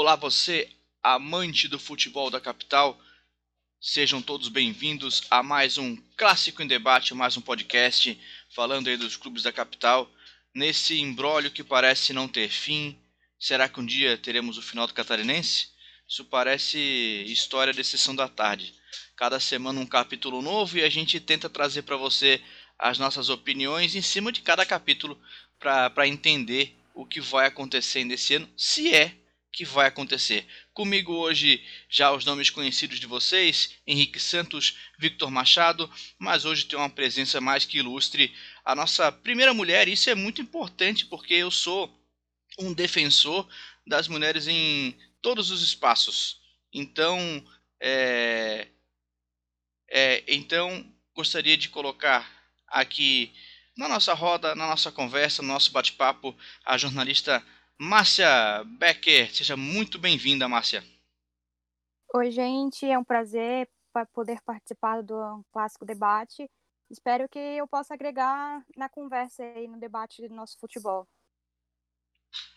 Olá, você, amante do futebol da capital. Sejam todos bem-vindos a mais um Clássico em Debate, mais um podcast falando aí dos clubes da capital. Nesse embrólio que parece não ter fim, será que um dia teremos o final do Catarinense? Isso parece história de sessão da tarde. Cada semana um capítulo novo e a gente tenta trazer para você as nossas opiniões em cima de cada capítulo para entender o que vai acontecer nesse ano, se é que vai acontecer. Comigo hoje já os nomes conhecidos de vocês, Henrique Santos, Victor Machado, mas hoje tem uma presença mais que ilustre, a nossa primeira mulher, isso é muito importante porque eu sou um defensor das mulheres em todos os espaços. Então, é, é, então gostaria de colocar aqui na nossa roda, na nossa conversa, no nosso bate-papo, a jornalista Márcia Becker. Seja muito bem-vinda, Márcia. Oi, gente, é um prazer poder participar do Clássico Debate. Espero que eu possa agregar na conversa e no debate do nosso futebol.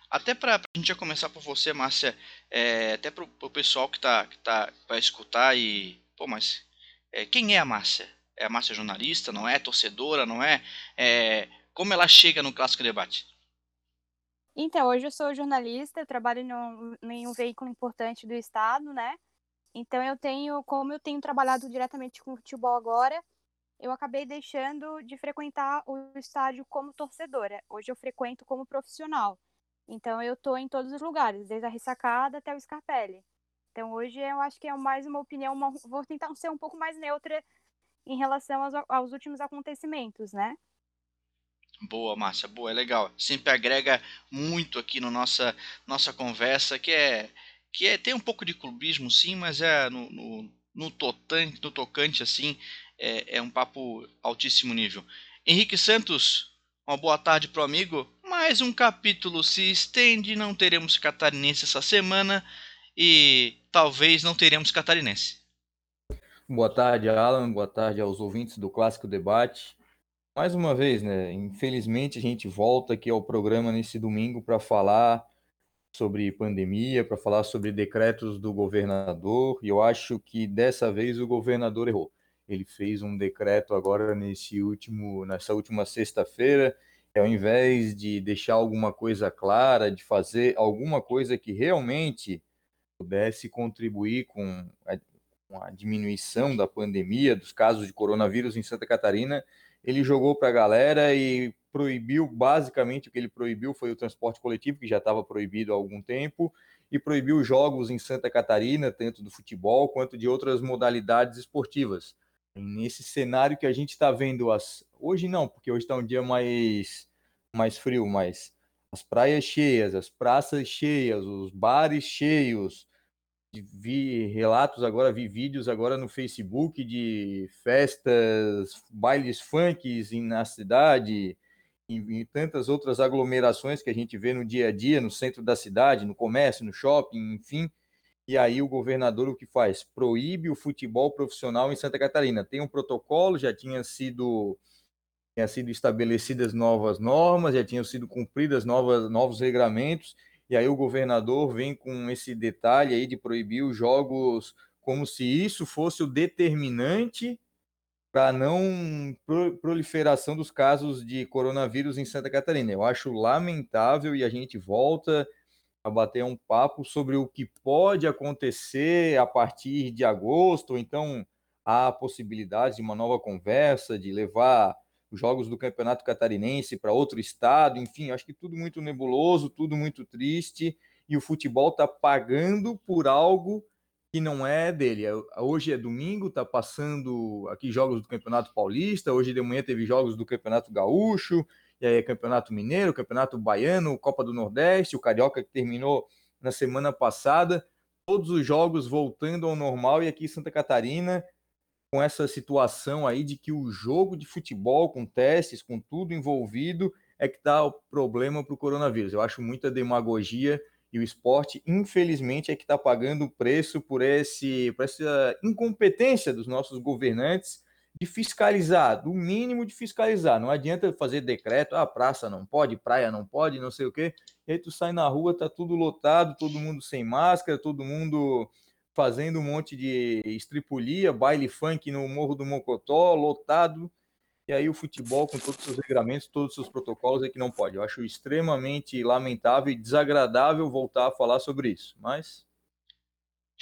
Até para a gente já começar por você, Márcia, é, até para o pessoal que está que tá para escutar e. Pô, mas é, quem é a Márcia? É a Márcia jornalista, não é? Torcedora, não é? é? Como ela chega no Clássico Debate? Então, hoje eu sou jornalista, eu trabalho em um veículo importante do estado, né? Então eu tenho, como eu tenho trabalhado diretamente com futebol agora, eu acabei deixando de frequentar o estádio como torcedora. Hoje eu frequento como profissional. Então eu tô em todos os lugares, desde a ressacada até o Scarpelli. Então hoje eu acho que é mais uma opinião, uma, vou tentar ser um pouco mais neutra em relação aos, aos últimos acontecimentos, né? Boa, Márcia, boa, é legal. Sempre agrega muito aqui no nossa nossa conversa, que é que é tem um pouco de clubismo, sim, mas é no, no, no, no tocante assim, é, é um papo altíssimo nível. Henrique Santos, uma boa tarde pro amigo. Mais um capítulo se estende, não teremos catarinense essa semana e talvez não teremos catarinense. Boa tarde, Alan. Boa tarde aos ouvintes do Clássico Debate. Mais uma vez, né? Infelizmente a gente volta aqui ao programa nesse domingo para falar sobre pandemia, para falar sobre decretos do governador, e eu acho que dessa vez o governador errou. Ele fez um decreto agora nesse último, nessa última sexta-feira, ao invés de deixar alguma coisa clara, de fazer alguma coisa que realmente pudesse contribuir com a, com a diminuição da pandemia, dos casos de coronavírus em Santa Catarina, ele jogou para a galera e proibiu, basicamente, o que ele proibiu foi o transporte coletivo, que já estava proibido há algum tempo, e proibiu jogos em Santa Catarina, tanto do futebol quanto de outras modalidades esportivas. Nesse cenário que a gente está vendo, as... hoje não, porque hoje está um dia mais, mais frio, mas as praias cheias, as praças cheias, os bares cheios, vi relatos agora, vi vídeos agora no Facebook de festas, bailes funks na cidade e, tantas outras aglomerações que a gente vê no dia a dia, no centro da cidade, no comércio, no shopping, enfim. E aí o governador o que faz? Proíbe o futebol profissional em Santa Catarina. Tem um protocolo, já tinha sido tinha sido estabelecidas novas normas, já tinham sido cumpridas novas novos regramentos e aí o governador vem com esse detalhe aí de proibir os jogos como se isso fosse o determinante para não proliferação dos casos de coronavírus em Santa Catarina. Eu acho lamentável e a gente volta a bater um papo sobre o que pode acontecer a partir de agosto, então há possibilidade de uma nova conversa, de levar jogos do Campeonato Catarinense para outro estado, enfim, acho que tudo muito nebuloso, tudo muito triste, e o futebol está pagando por algo que não é dele. É, hoje é domingo, está passando aqui jogos do Campeonato Paulista, hoje de manhã teve jogos do Campeonato Gaúcho, e aí Campeonato Mineiro, Campeonato Baiano, Copa do Nordeste, o Carioca que terminou na semana passada, todos os jogos voltando ao normal, e aqui Santa Catarina com essa situação aí de que o jogo de futebol, com testes, com tudo envolvido, é que dá o problema para o coronavírus. Eu acho muita demagogia e o esporte, infelizmente, é que está pagando o preço por, esse, por essa incompetência dos nossos governantes de fiscalizar, do mínimo de fiscalizar. Não adianta fazer decreto, ah, praça não pode, praia não pode, não sei o quê. E aí tu sai na rua, tá tudo lotado, todo mundo sem máscara, todo mundo fazendo um monte de estripulia, baile funk no Morro do Mocotó, lotado. E aí o futebol, com todos os seus regramentos, todos os seus protocolos, é que não pode. Eu acho extremamente lamentável e desagradável voltar a falar sobre isso. Mas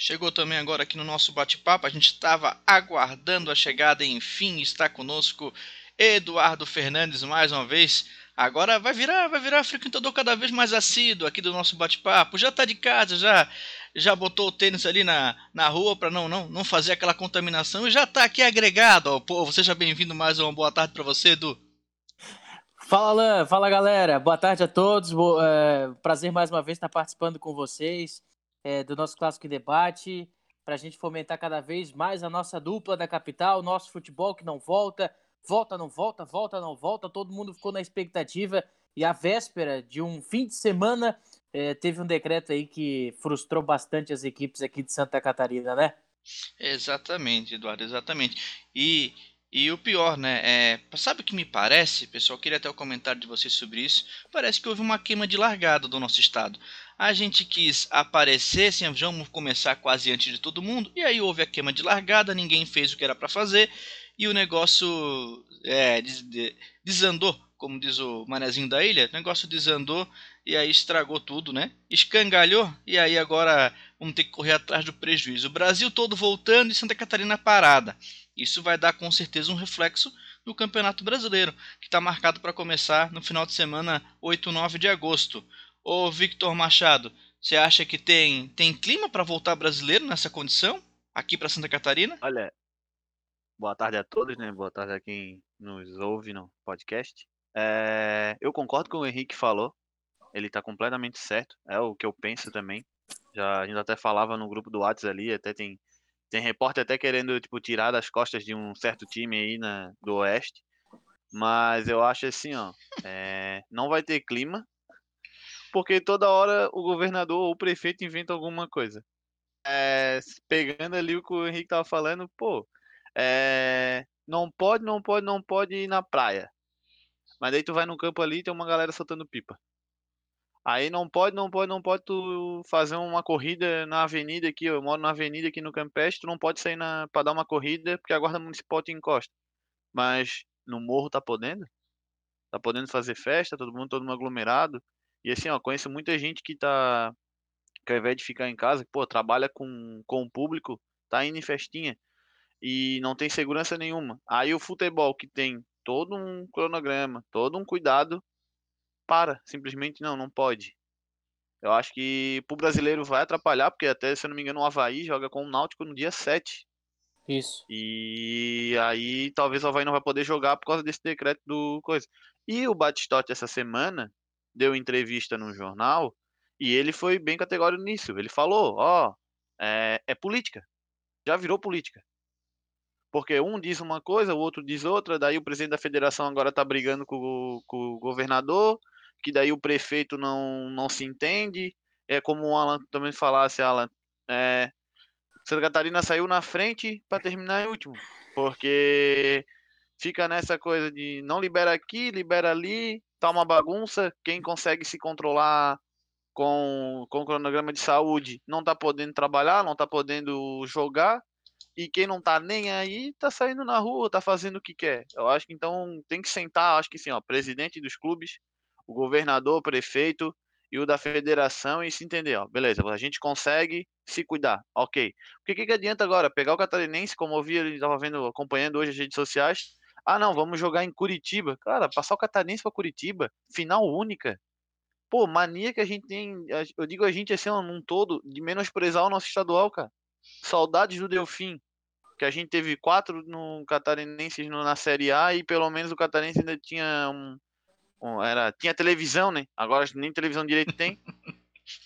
Chegou também agora aqui no nosso bate-papo. A gente estava aguardando a chegada enfim está conosco Eduardo Fernandes mais uma vez. Agora vai virar, vai virar frequentador cada vez mais assíduo aqui do nosso bate-papo. Já está de casa, já já botou o tênis ali na, na rua para não, não não fazer aquela contaminação e já está aqui agregado ao povo. Seja bem-vindo mais uma boa tarde para você, Edu. Fala, Alan. Fala, galera. Boa tarde a todos. É, prazer mais uma vez estar participando com vocês é, do nosso Clássico Debate, para a gente fomentar cada vez mais a nossa dupla da capital, nosso futebol que não volta, volta, não volta, volta, não volta, todo mundo ficou na expectativa e a véspera de um fim de semana é, teve um decreto aí que frustrou bastante as equipes aqui de Santa Catarina, né? Exatamente, Eduardo, exatamente. E e o pior, né? É, sabe o que me parece, pessoal? Queria até o comentário de vocês sobre isso. Parece que houve uma queima de largada do nosso estado. A gente quis aparecer, assim, vamos começar quase antes de todo mundo. E aí houve a queima de largada, ninguém fez o que era para fazer. E o negócio é, desandou, como diz o manezinho da ilha. O negócio desandou e aí estragou tudo, né? Escangalhou e aí agora vamos ter que correr atrás do prejuízo. O Brasil todo voltando e Santa Catarina parada. Isso vai dar com certeza um reflexo no Campeonato Brasileiro, que está marcado para começar no final de semana 8 e 9 de agosto. Ô Victor Machado, você acha que tem, tem clima para voltar brasileiro nessa condição aqui para Santa Catarina? Olha, boa tarde a todos, né? Boa tarde a quem nos ouve no podcast. É, eu concordo com o Henrique falou. Ele está completamente certo. É o que eu penso também. Já a gente até falava no grupo do WhatsApp ali, até tem tem repórter até querendo, tipo, tirar das costas de um certo time aí na, do Oeste. Mas eu acho assim, ó. É, não vai ter clima. Porque toda hora o governador ou o prefeito inventa alguma coisa. É, pegando ali o que o Henrique tava falando, pô. É, não pode, não pode, não pode ir na praia. Mas daí tu vai no campo ali e tem uma galera soltando pipa. Aí não pode, não pode, não pode tu fazer uma corrida na avenida aqui. Eu moro na avenida aqui no Campestre, tu não pode sair na, dar uma corrida porque a guarda municipal te encosta. Mas no morro tá podendo? Tá podendo fazer festa, todo mundo, todo mundo aglomerado. E assim, ó, conheço muita gente que tá. Que ao invés de ficar em casa, pô, trabalha com, com o público, tá indo em festinha. E não tem segurança nenhuma. Aí o futebol que tem todo um cronograma, todo um cuidado, para, simplesmente não, não pode. Eu acho que pro brasileiro vai atrapalhar, porque até, se eu não me engano, o Havaí joga com o Náutico no dia 7. Isso. E aí talvez o Havaí não vai poder jogar por causa desse decreto do coisa. E o Batistotti essa semana deu entrevista no jornal e ele foi bem categórico nisso. Ele falou, ó, oh, é, é política. Já virou política. Porque um diz uma coisa, o outro diz outra, daí o presidente da federação agora tá brigando com, com o governador, que daí o prefeito não, não se entende. É como o Alan também falasse, Alan, é, Santa Catarina saiu na frente para terminar em último, porque fica nessa coisa de não libera aqui, libera ali, tá uma bagunça. Quem consegue se controlar com, com o cronograma de saúde não tá podendo trabalhar, não tá podendo jogar. E quem não tá nem aí tá saindo na rua, tá fazendo o que quer. Eu acho que então tem que sentar, acho que sim, ó, presidente dos clubes, o governador, o prefeito e o da federação e se entender, ó, beleza, a gente consegue se cuidar, ok. O que, que adianta agora? Pegar o catarinense, como eu vi, ele estava vendo, acompanhando hoje as redes sociais, ah não, vamos jogar em Curitiba. Cara, passar o catarinense para Curitiba, final única. Pô, mania que a gente tem, eu digo a gente assim, num todo, de menosprezar o nosso estadual, cara. Saudades do Delfim, que a gente teve quatro no catarinenses na Série A e pelo menos o catarinense ainda tinha um, era, tinha televisão, né? Agora nem televisão direito tem.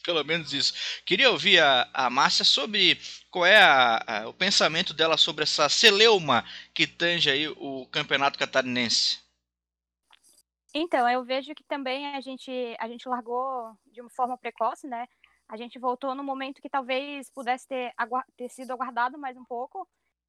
Pelo menos isso. Queria ouvir a, a Márcia sobre qual é a, a, o pensamento dela sobre essa celeuma que tange aí o campeonato catarinense. Então, eu vejo que também a gente, a gente largou de uma forma precoce, né? A gente voltou no momento que talvez pudesse ter, ter sido aguardado mais um pouco.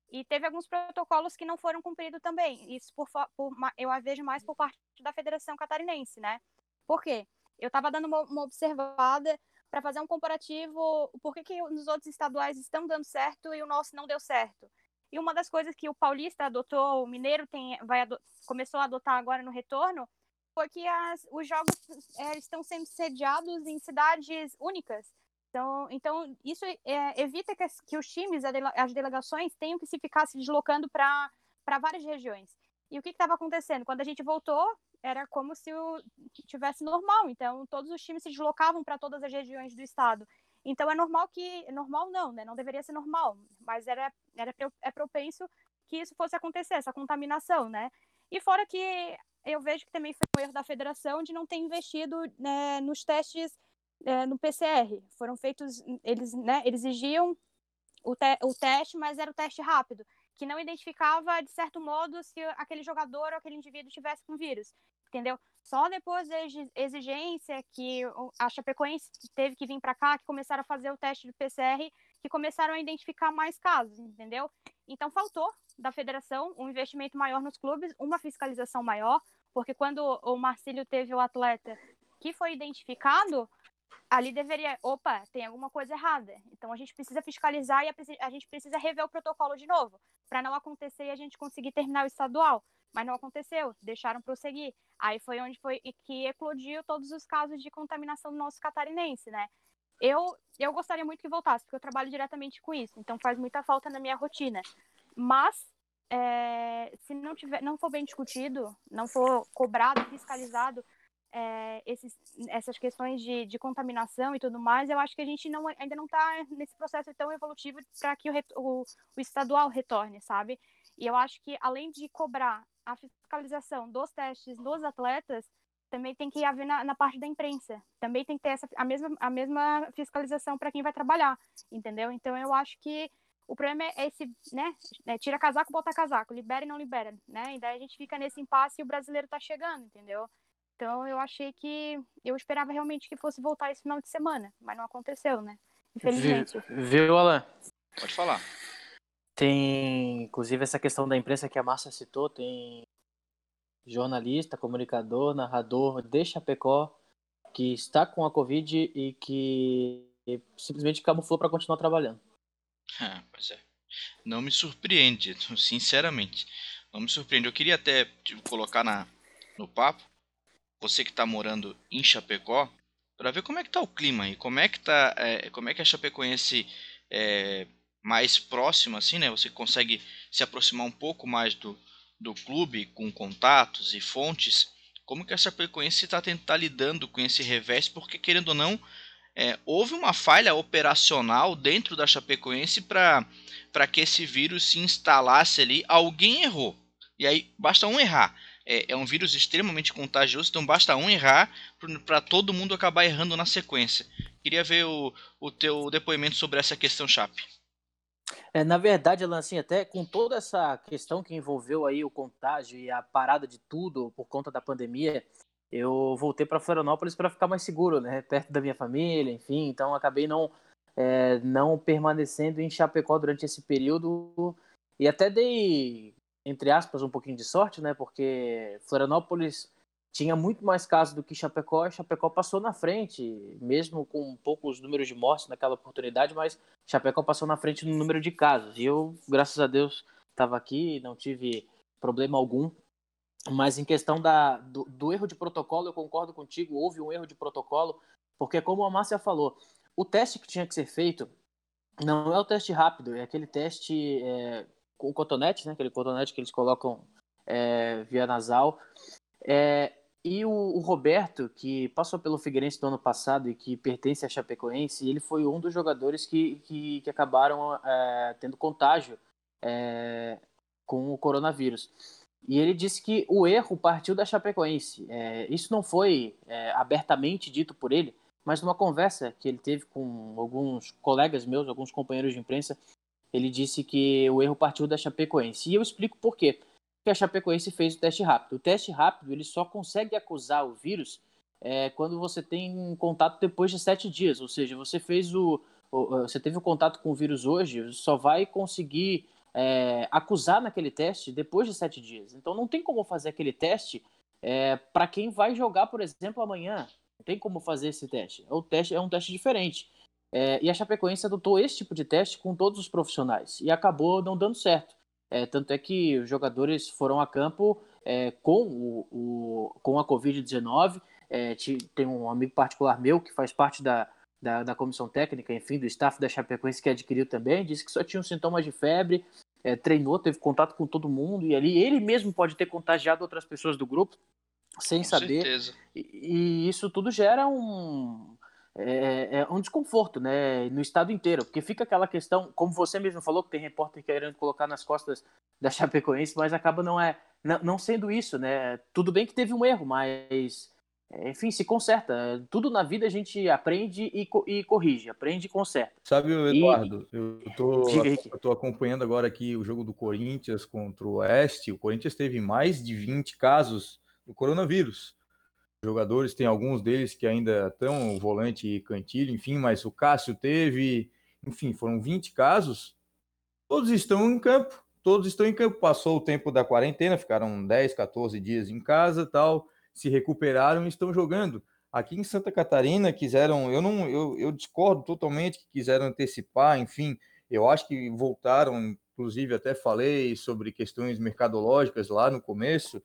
E teve alguns protocolos que não foram cumpridos também. Isso por, por eu a vejo mais por parte da Federação Catarinense, né? Por quê? Eu estava dando uma, uma observada para fazer um comparativo, por que, que os outros estaduais estão dando certo e o nosso não deu certo. E uma das coisas que o paulista adotou, o mineiro tem, vai começou a adotar agora no retorno, foi que as, os jogos é, estão sendo sediados em cidades únicas. Então, então isso é, evita que, as, que, os times, as delegações, tenham que se ficar se deslocando para várias regiões. E o que estava acontecendo? Quando a gente voltou, era como se o, tivesse normal. Então, todos os times se deslocavam para todas as regiões do estado. Então, é normal que. Normal não, né? Não deveria ser normal. Mas era, era é propenso que isso fosse acontecer, essa contaminação, né? E fora que eu vejo que também foi um erro da federação de não ter investido né, nos testes é, no PCR. Foram feitos, eles, né, eles exigiam o, te, o teste, mas era o teste rápido, que não identificava, de certo modo, se aquele jogador ou aquele indivíduo tivesse com vírus, entendeu? Só depois da exigência que a Chapecoense teve que vir para cá, que começaram a fazer o teste do PCR, que começaram a identificar mais casos, entendeu? Então faltou da federação um investimento maior nos clubes, uma fiscalização maior, porque quando o Marcílio teve o atleta que foi identificado, ali deveria, opa, tem alguma coisa errada. Então a gente precisa fiscalizar e a, gente precisa rever o protocolo de novo, para não acontecer e a gente conseguir terminar o estadual. Mas não aconteceu, deixaram prosseguir. Aí foi onde foi que eclodiu todos os casos de contaminação do nosso catarinense, né? Eu, eu gostaria muito que voltasse, porque eu trabalho diretamente com isso, então faz muita falta na minha rotina. Mas é, se não tiver, não for bem discutido, não for cobrado, fiscalizado, é, esses, essas questões de, de, contaminação e tudo mais, eu acho que a gente não, ainda não está nesse processo tão evolutivo para que o, o, o, estadual retorne, sabe? E eu acho que, além de cobrar a fiscalização dos testes dos atletas, também tem que haver na, na parte da imprensa. Também tem que ter essa, a, mesma, a mesma fiscalização para quem vai trabalhar, entendeu? Então, eu acho que o problema é esse, né? É, tira casaco, bota casaco, libera e não libera, né? E daí a gente fica nesse impasse e o brasileiro está chegando, entendeu? Então eu achei que eu esperava realmente que fosse voltar esse final de semana, mas não aconteceu, né? Infelizmente. Viu, Alan? Pode falar. Tem, inclusive, essa questão da imprensa que a Márcia citou, tem jornalista, comunicador, narrador de Chapecó que está com a Covid e que simplesmente camuflou para continuar trabalhando. Ah, pois é. Não me surpreende, sinceramente. Não me surpreende. Eu queria até tipo, colocar na, no papo você que está morando em Chapecó, para ver como é que tá o clima aí, como é que tá, é, como é que a Chapecoense é mais próxima, assim, né? Você consegue se aproximar um pouco mais do, do clube com contatos e fontes. Como que a Chapecoense está tentar lidando com esse revés? Porque querendo ou não, é, houve uma falha operacional dentro da Chapecoense para que esse vírus se instalasse ali. Alguém errou. E aí basta um errar é, é um vírus extremamente contagioso, então basta um errar para todo mundo acabar errando na sequência. Queria ver o, o teu depoimento sobre essa questão, Chape. É, na verdade, Alan, assim, até com toda essa questão que envolveu aí o contágio e a parada de tudo por conta da pandemia, eu voltei para Florianópolis para ficar mais seguro, né, perto da minha família, enfim, então acabei não é, não permanecendo em Chapecó durante esse período e até dei entre aspas, um pouquinho de sorte, né? Porque Florianópolis tinha muito mais casos do que Chapecó, e Chapecó passou na frente, mesmo com poucos números de mortes naquela oportunidade, mas Chapecó passou na frente no número de casos. E eu, graças a Deus, estava aqui, não tive problema algum. Mas em questão da, do, do, erro de protocolo, eu concordo contigo, houve um erro de protocolo, porque como a Márcia falou, o teste que tinha que ser feito não é o teste rápido, é aquele teste é, com cotonete, né? Aquele cotonete que eles colocam é, via nasal. É, e o, o, Roberto, que passou pelo Figueirense no ano passado e que pertence à Chapecoense, ele foi um dos jogadores que, que, que acabaram é, tendo contágio é, com o coronavírus. E ele disse que o erro partiu da Chapecoense. É, isso não foi é, abertamente dito por ele, mas numa conversa que ele teve com alguns colegas meus, alguns companheiros de imprensa, ele disse que o erro partiu da Chapecoense. E eu explico por quê. Porque a Chapecoense fez o teste rápido. O teste rápido ele só consegue acusar o vírus é, quando você tem contato depois de sete dias. Ou seja, você fez o, você teve o contato com o vírus hoje, só vai conseguir é, acusar naquele teste depois de sete dias. Então não tem como fazer aquele teste é, para quem vai jogar, por exemplo, amanhã. Não tem como fazer esse teste. O teste é um teste diferente. É, e a Chapecoense adotou esse tipo de teste com todos os profissionais e acabou não dando certo. É, tanto é que os jogadores foram a campo é, com, o, o, com a Covid-19. É, tem um amigo particular meu que faz parte da, da, da, comissão técnica, enfim, do staff da Chapecoense que adquiriu também, disse que só tinha sintomas de febre, é, treinou, teve contato com todo mundo, e ali ele mesmo pode ter contagiado outras pessoas do grupo sem com saber. Certeza. E, e isso tudo gera um, é, é, um desconforto, né, no estado inteiro, porque fica aquela questão, como você mesmo falou, que tem repórter querendo colocar nas costas da Chapecoense, mas acaba não é, não, não sendo isso, né? Tudo bem que teve um erro, mas enfim, se conserta. Tudo na vida a gente aprende e, e corrige, aprende e conserta. Sabe, Eduardo, e... eu, tô, eu tô acompanhando agora aqui o jogo do Corinthians contra o Oeste. O Corinthians teve mais de 20 casos do coronavírus. Jogadores, tem alguns deles que ainda estão, volante e cantilho, enfim, mas o Cássio teve, enfim, foram 20 casos. Todos estão em campo, todos estão em campo. Passou o tempo da quarentena, ficaram 10, 14 dias em casa tal se recuperaram e estão jogando. Aqui em Santa Catarina quiseram, eu não, eu, eu discordo totalmente que quiseram antecipar, enfim, eu acho que voltaram, inclusive até falei sobre questões mercadológicas lá no começo,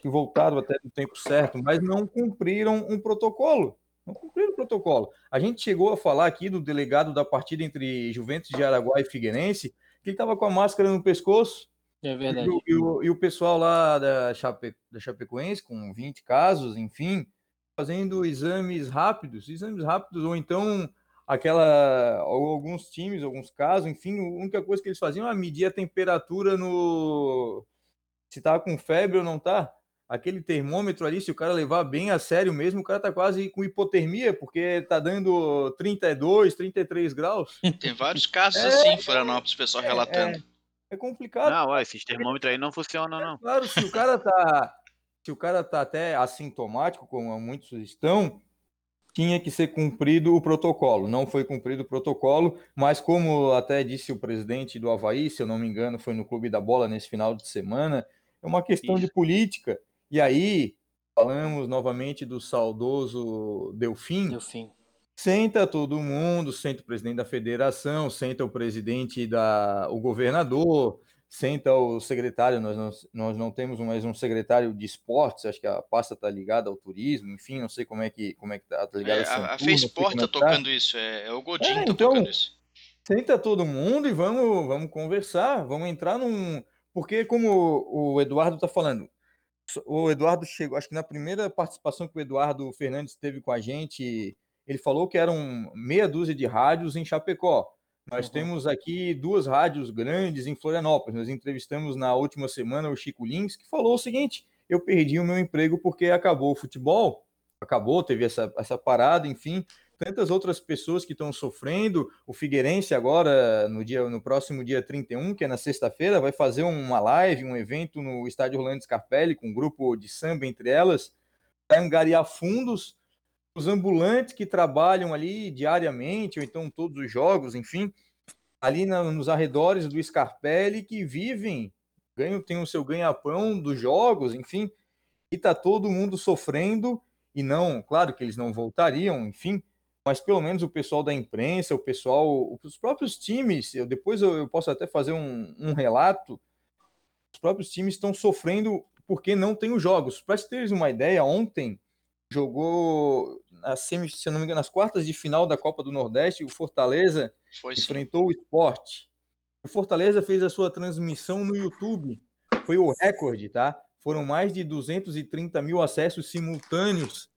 que voltaram até no tempo certo, mas não cumpriram um protocolo. Não cumpriram o protocolo. A gente chegou a falar aqui do delegado da partida entre Juventus de Araguá e Figueirense, que ele estava com a máscara no pescoço, é verdade. E, e, o, e o, pessoal lá da, Chape, da Chapecoense, com 20 casos, enfim, fazendo exames rápidos, exames rápidos, ou então aquela, alguns times, alguns casos, enfim, a única coisa que eles faziam era medir a temperatura no. Se tá com febre ou não tá. Aquele termômetro ali, se o cara levar bem a sério mesmo, o cara tá quase com hipotermia, porque tá dando 32, 33 graus. Tem vários casos é, assim, Florianópolis, pessoal é, relatando. É. É complicado. Não, ué, esses termômetros aí não funcionam, não. É claro, se o cara tá. se o cara tá até assintomático, como muitos estão, tinha que ser cumprido o protocolo. Não foi cumprido o protocolo, mas como até disse o presidente do Havaí, se eu não me engano, foi no Clube da Bola nesse final de semana, é uma questão Isso. de política. E aí, falamos novamente do saudoso Delfim. Delfim. Senta todo mundo, senta o presidente da federação, senta o presidente da, o governador, senta o secretário. Nós não, nós não temos mais um secretário de esportes, acho que a pasta está ligada ao turismo, enfim, não sei como é que como é que está tá ligada. É, a, a Fesport está é tocando tá. isso, é, é o Godinho é, tá então, tocando isso. Senta todo mundo e vamos, vamos conversar, vamos entrar num. Porque, como o Eduardo está falando, o Eduardo chegou, acho que na primeira participação que o Eduardo Fernandes teve com a gente ele falou que eram meia dúzia de rádios em Chapecó. Nós uhum. temos aqui duas rádios grandes em Florianópolis. Nós entrevistamos na última semana o Chico Lins, que falou o seguinte: eu perdi o meu emprego porque acabou o futebol, acabou, teve essa, essa parada, enfim. Tantas outras pessoas que estão sofrendo. O Figueirense, agora, no dia no próximo dia 31, que é na sexta-feira, vai fazer uma live, um evento no estádio Rolando Scarpelli, com um grupo de samba entre elas, para angariar fundos. Os ambulantes que trabalham ali diariamente, ou então todos os jogos, enfim, ali na, nos arredores do Scarpelli, que vivem, ganham, tem o seu ganha-pão dos jogos, enfim, e tá todo mundo sofrendo, e não, claro que eles não voltariam, enfim, mas pelo menos o pessoal da imprensa, o pessoal, os próprios times, eu, depois eu, eu posso até fazer um, um relato, os próprios times estão sofrendo porque não tem os jogos. Para teres uma ideia, ontem jogou na semi, se não me engano, nas quartas de final da Copa do Nordeste, o Fortaleza Foi, enfrentou o esporte. O Fortaleza fez a sua transmissão no YouTube. Foi o recorde, tá? Foram mais de 230 mil acessos simultâneos.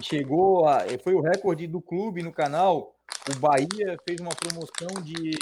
Chegou a. Foi o recorde do clube no canal. O Bahia fez uma promoção de.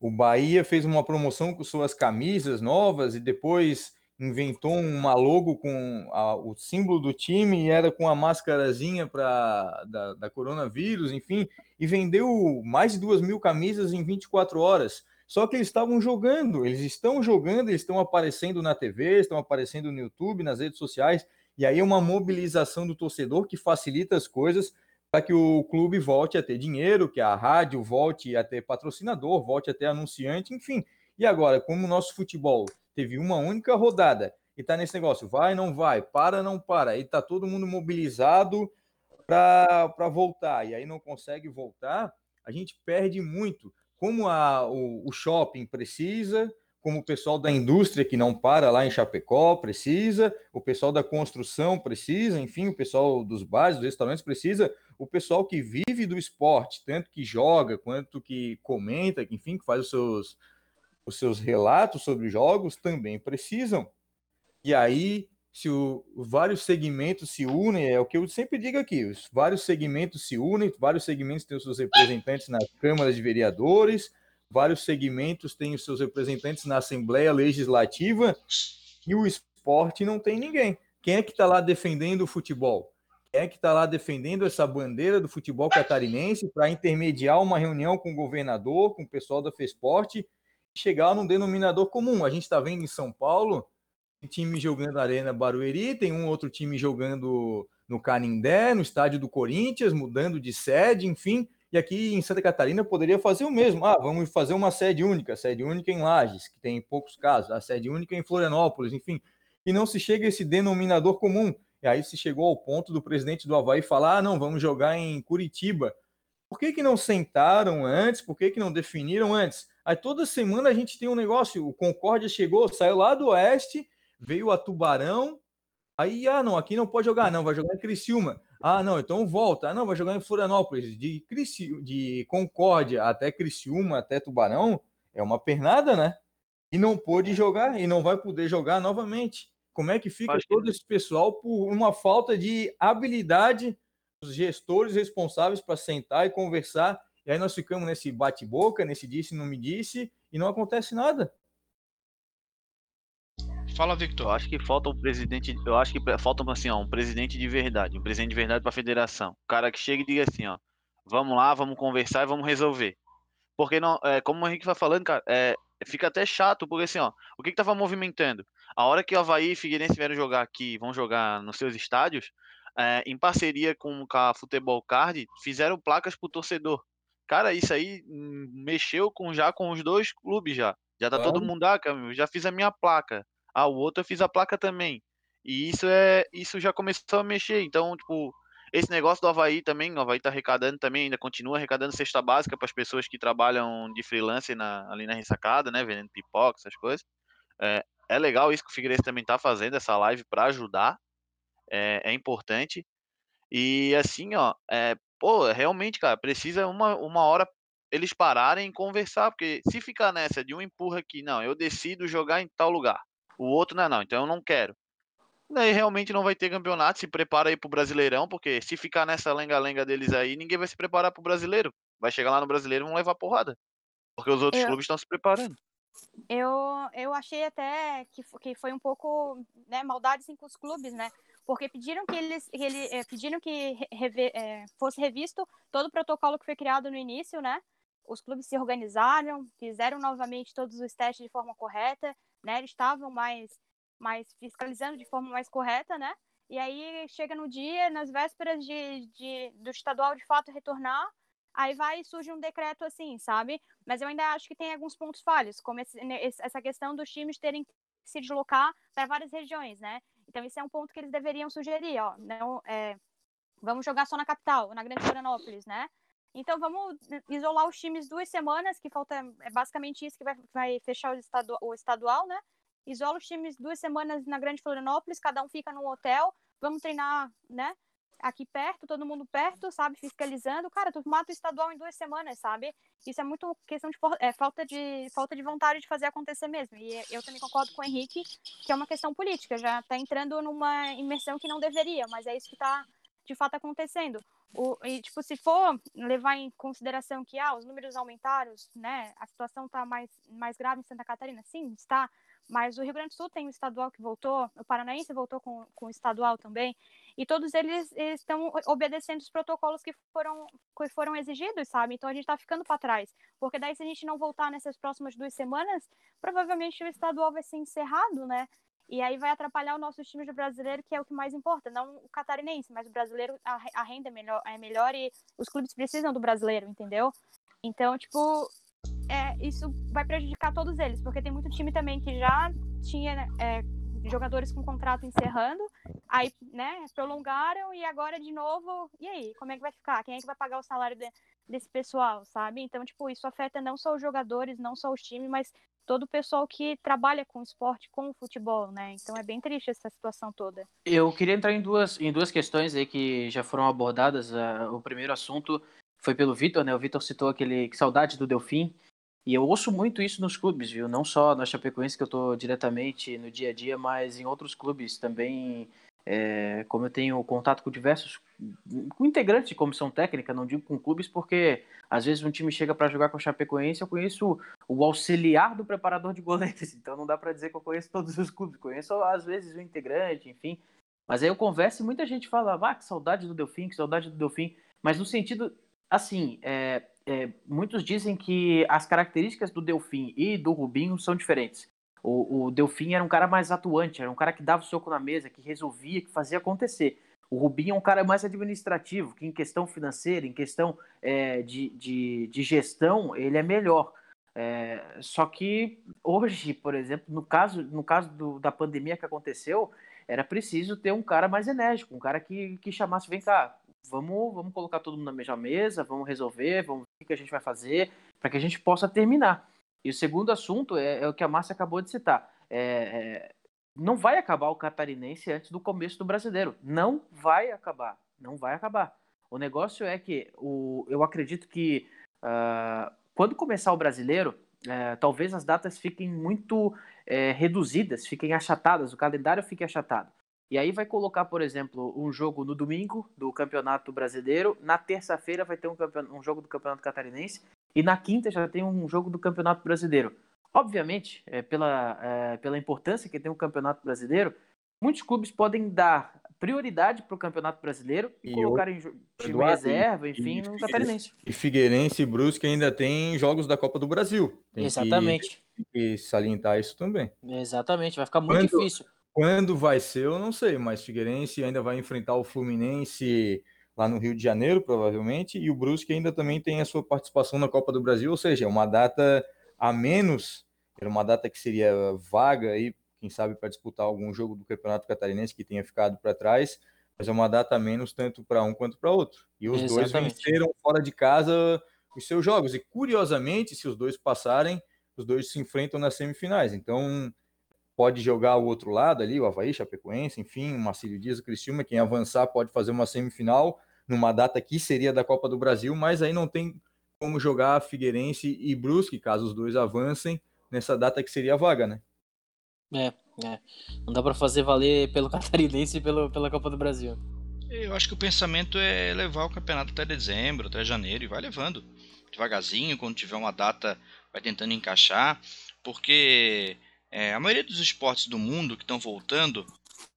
O Bahia fez uma promoção com suas camisas novas e depois inventou uma logo com a, o símbolo do time e era com a máscarazinha pra, da, da coronavírus, enfim, e vendeu mais de duas mil camisas em 24 horas. Só que eles estavam jogando, eles estão jogando, eles estão aparecendo na TV, estão aparecendo no YouTube, nas redes sociais, e aí uma mobilização do torcedor que facilita as coisas para que o clube volte a ter dinheiro, que a rádio volte a ter patrocinador, volte a ter anunciante, enfim. E agora, como o nosso futebol teve uma única rodada e está nesse negócio, vai, não vai, para, não para, e está todo mundo mobilizado para voltar, e aí não consegue voltar, a gente perde muito. Como a, o, o shopping precisa, como o pessoal da indústria que não para lá em Chapecó precisa, o pessoal da construção precisa, enfim, o pessoal dos bares, dos restaurantes precisa, o pessoal que vive do esporte, tanto que joga quanto que comenta, enfim, que faz os seus, os seus relatos sobre jogos, também precisam. E aí, se o, vários segmentos se unem, é o que eu sempre digo aqui, os vários segmentos se unem, vários segmentos têm os seus representantes na Câmara de Vereadores, vários segmentos têm os seus representantes na Assembleia Legislativa, e o esporte não tem ninguém. Quem é que está lá defendendo o futebol? Quem é que está lá defendendo essa bandeira do futebol catarinense para intermediar uma reunião com o governador, com o pessoal da FESPORT, chegar num denominador comum? A gente está vendo em São Paulo tem time jogando na Arena Barueri, tem um outro time jogando no Canindé, no estádio do Corinthians, mudando de sede, enfim. E aqui em Santa Catarina poderia fazer o mesmo. Ah, vamos fazer uma sede única, sede única em Lages, que tem poucos casos, a sede única em Florianópolis, enfim. E não se chega a esse denominador comum. E aí se chegou ao ponto do presidente do Havaí falar: ah, não, vamos jogar em Curitiba. Por que, que não sentaram antes? Por que, que não definiram antes? Aí toda semana a gente tem um negócio. O Concórdia chegou, saiu lá do oeste veio a Tubarão, aí, ah, não, aqui não pode jogar, não, vai jogar em Criciúma. Ah, não, então volta. Ah, não, vai jogar em Florianópolis. De, Crici... de Concórdia até Criciúma, até Tubarão, é uma pernada, né? E não pôde jogar, e não vai poder jogar novamente. Como é que fica Acho todo que... esse pessoal por uma falta de habilidade dos gestores responsáveis para sentar e conversar? E aí nós ficamos nesse bate-boca, nesse disse, não me disse, e não acontece nada. Fala, Victor. Eu acho que falta um presidente. Eu acho que falta assim, ó, um presidente de verdade. Um presidente de verdade para a federação. O cara que chega e diga assim, ó. Vamos lá, vamos conversar e vamos resolver. Porque não, é, como o Henrique vai falando, cara, é, fica até chato, porque assim, ó, o que que tava movimentando? A hora que o Havaí e Figueirense vieram jogar aqui, vão jogar nos seus estádios, é, em parceria com a Futebol Card, fizeram placas pro torcedor. Cara, isso aí hum, mexeu com já com os dois clubes já. Já tá todo mundo, ah, já fiz a minha placa. Ah, o outro eu fiz a placa também. E isso é, isso já começou a mexer. Então, tipo, esse negócio do Havaí também, o Havaí tá arrecadando também, ainda continua arrecadando cesta básica para as pessoas que trabalham de freelance na, ali na ressacada, né, vendendo pipoca, essas coisas. É, é legal isso que o Figueirense também tá fazendo, essa live para ajudar. É, é, importante. E assim, ó, é, pô, realmente, cara, precisa uma, uma hora eles pararem e conversar, porque se ficar nessa de um empurra aqui, não, eu decido jogar em tal lugar. O outro não, não, então eu não quero. Daí realmente não vai ter campeonato, se prepara aí pro Brasileirão, porque se ficar nessa lenga-lenga deles aí, ninguém vai se preparar pro Brasileiro. Vai chegar lá no Brasileiro e vão levar porrada. Porque os outros eu, clubes estão se preparando. Eu, eu achei até que, que foi um pouco né, maldade assim, com os clubes, né? Porque pediram que eles que ele, é, pediram que é, fosse revisto todo o protocolo que foi criado no início, né? Os clubes se organizaram, fizeram novamente todos os testes de forma correta, né? Eles estavam mais, mais fiscalizando de forma mais correta, né? E aí chega no dia, nas vésperas de, de, do estadual de fato retornar, aí vai e surge um decreto assim, sabe? Mas eu ainda acho que tem alguns pontos falhos, como esse, essa questão dos times terem que se deslocar para várias regiões, né? Então esse é um ponto que eles deveriam sugerir, ó, não, é, vamos jogar só na capital, na Grande Florianópolis, né? Então vamos isolar os times duas semanas, que falta é basicamente isso que vai, vai fechar o, estadu, o estadual, né? Isola os times duas semanas na Grande Florianópolis, cada um fica num hotel, vamos treinar, né? Aqui perto, todo mundo perto, sabe? Fiscalizando. Cara, tu mata o estadual em duas semanas, sabe? Isso é muito questão de é, falta de falta de vontade de fazer acontecer mesmo. E eu também concordo com o Henrique que é uma questão política. Já tá entrando numa imersão que não deveria, mas é isso que tá de fato acontecendo. O, e, tipo, se for levar em consideração que ah, os números aumentaram, né, a situação está mais, mais grave em Santa Catarina, sim, está, mas o Rio Grande do Sul tem o estadual que voltou, o Paranaense voltou com, com o estadual também, e todos eles estão obedecendo os protocolos que foram, que foram exigidos, sabe? Então a gente está ficando para trás, porque daí se a gente não voltar nessas próximas duas semanas, provavelmente o estadual vai ser encerrado, né? E aí vai atrapalhar o nosso time do brasileiro, que é o que mais importa, não o catarinense, mas o brasileiro, a, renda é melhor, é melhor e os clubes precisam do brasileiro, entendeu? Então, tipo, é, isso vai prejudicar todos eles, porque tem muito time também que já tinha é, jogadores com contrato encerrando, aí, né, prolongaram e agora de novo, e aí, como é que vai ficar? Quem é que vai pagar o salário de, desse pessoal, sabe? Então, tipo, isso afeta não só os jogadores, não só os times, mas todo o pessoal que trabalha com esporte, com o futebol, né? Então é bem triste essa situação toda. Eu queria entrar em duas, em duas questões aí que já foram abordadas. Uh, o primeiro assunto foi pelo Vitor, né? O Vitor citou aquele que saudade do Delfim. E eu ouço muito isso nos clubes, viu? Não só na Chapecoense, que eu tô diretamente no dia a dia, mas em outros clubes também. É, como eu tenho contato com diversos com integrantes de comissão técnica, não digo com clubes, porque às vezes um time chega para jogar com a Chapecoense, eu conheço o auxiliar do preparador de goleiros, então não dá para dizer que eu conheço todos os clubes, conheço às vezes o integrante, enfim. Mas aí eu converso e muita gente fala, ah, que saudade do Delfim, que saudade do Delfim, mas no sentido, assim, é, é, muitos dizem que as características do Delfim e do Rubinho são diferentes. O, o Delfim era um cara mais atuante, era um cara que dava o soco na mesa, que resolvia, que fazia acontecer. O Rubinho é um cara mais administrativo, que em questão financeira, em questão é, de, de, de, gestão, ele é melhor. É, só que hoje, por exemplo, no caso, no caso do, da pandemia que aconteceu, era preciso ter um cara mais enérgico, um cara que, que chamasse, vem cá, vamos, vamos colocar todo mundo na mesma mesa, vamos resolver, vamos ver o que a gente vai fazer, para que a gente possa terminar. E o segundo assunto é, é o que a Márcia acabou de citar. É, é, não vai acabar o catarinense antes do começo do brasileiro. Não vai acabar. Não vai acabar. O negócio é que o, eu acredito que uh, quando começar o brasileiro, uh, talvez as datas fiquem muito uh, reduzidas, fiquem achatadas, o calendário fique achatado. E aí vai colocar, por exemplo, um jogo no domingo do Campeonato Brasileiro, na terça-feira vai ter um, um jogo do Campeonato Catarinense e na quinta já tem um jogo do Campeonato Brasileiro. Obviamente, é, pela, é, pela importância que tem o Campeonato Brasileiro, muitos clubes podem dar prioridade para o Campeonato Brasileiro e, e colocar em time reserva, enfim, no Catarinense. E Figueirense e Brusque ainda tem jogos da Copa do Brasil. Tem Exatamente. Que, que salientar isso também. Exatamente, vai ficar muito quando, difícil. Quando vai ser, eu não sei, mas Figueirense ainda vai enfrentar o Fluminense lá no Rio de Janeiro, provavelmente, e o Brusque ainda também tem a sua participação na Copa do Brasil, ou seja, é uma data a menos, era uma data que seria vaga aí, quem sabe para disputar algum jogo do Campeonato Catarinense que tenha ficado para trás, mas é uma data menos tanto para um quanto para outro. E os Exatamente. dois venceram fora de casa os seus jogos. E curiosamente, se os dois passarem, os dois se enfrentam nas semifinais. Então, pode jogar o outro lado ali, o Havaí, Chapecoense, enfim, o Marcílio Dias, o Cristiúma, quem avançar pode fazer uma semifinal numa data que seria da Copa do Brasil, mas aí não tem como jogar Figueirense e Brusque, caso os dois avancem, nessa data que seria a vaga, né? É, é. Não dá para fazer valer pelo Catarinense e pelo, pela Copa do Brasil. Eu acho que o pensamento é levar o campeonato até dezembro, até janeiro, e vai levando. Devagarzinho, quando tiver uma data, vai tentando encaixar, porque é, a maioria dos esportes do mundo que estão voltando,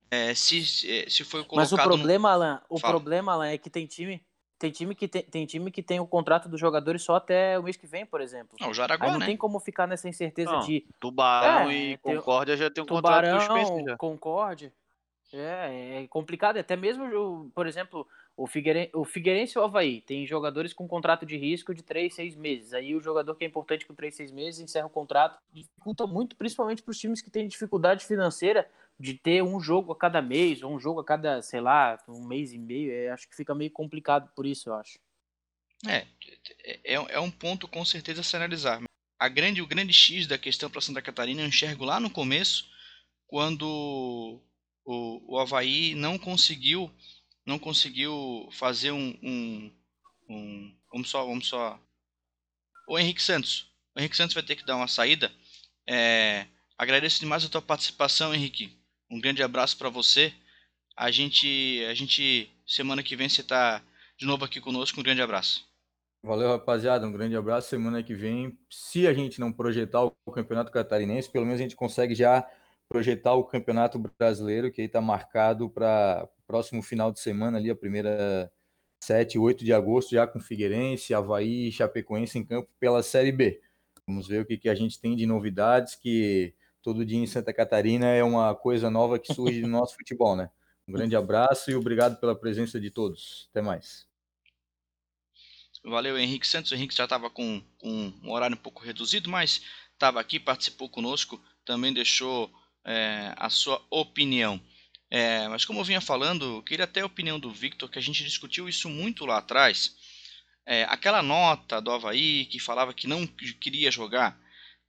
é, se, se foi colocado... Mas o problema, no... Alan, o Fala. problema, Alan, é que tem time... Tem time, que tem, tem time que tem o contrato dos jogadores só até o mês que vem, por exemplo. Não, o Jaraguá, Aí não né? tem como ficar nessa incerteza não, de. Tubarão é, e Concórdia já tem um Tubarão, contrato suspenso. Concórdia. É, é complicado. Até mesmo, por exemplo, o, Figueirense, o Figueirense e o Havaí tem jogadores com contrato de risco de 3, 6 meses. Aí o jogador que é importante com 3, 6 meses encerra o contrato. Dificulta muito, principalmente para os times que têm dificuldade financeira de ter um jogo a cada mês, ou um jogo a cada, sei lá, um mês e meio. É, acho que fica meio complicado por isso, eu acho. É, é, é um ponto com certeza a se analisar. A grande, o grande X da questão para Santa Catarina eu enxergo lá no começo, quando o, o Havaí não conseguiu não conseguiu fazer um, um, um, vamos só vamos só o Henrique Santos o Henrique Santos vai ter que dar uma saída é, agradeço demais a tua participação Henrique um grande abraço para você a gente a gente semana que vem você está de novo aqui conosco um grande abraço Valeu, rapaziada. Um grande abraço. Semana que vem, se a gente não projetar o Campeonato Catarinense, pelo menos a gente consegue já projetar o Campeonato Brasileiro, que aí está marcado para próximo final de semana, ali, a primeira 7, 8 de agosto, já com Figueirense, Havaí e Chapecoense em campo pela Série B. Vamos ver o que, que a gente tem de novidades, que todo dia em Santa Catarina é uma coisa nova que surge no nosso futebol, né? Um grande abraço e obrigado pela presença de todos. Até mais. Valeu, Henrique Santos. O Henrique já estava com, com, um horário um pouco reduzido, mas estava aqui, participou conosco, também deixou é, a sua opinião. É, mas como eu vinha falando, eu queria até a opinião do Victor, que a gente discutiu isso muito lá atrás. É, aquela nota do Havaí que falava que não queria jogar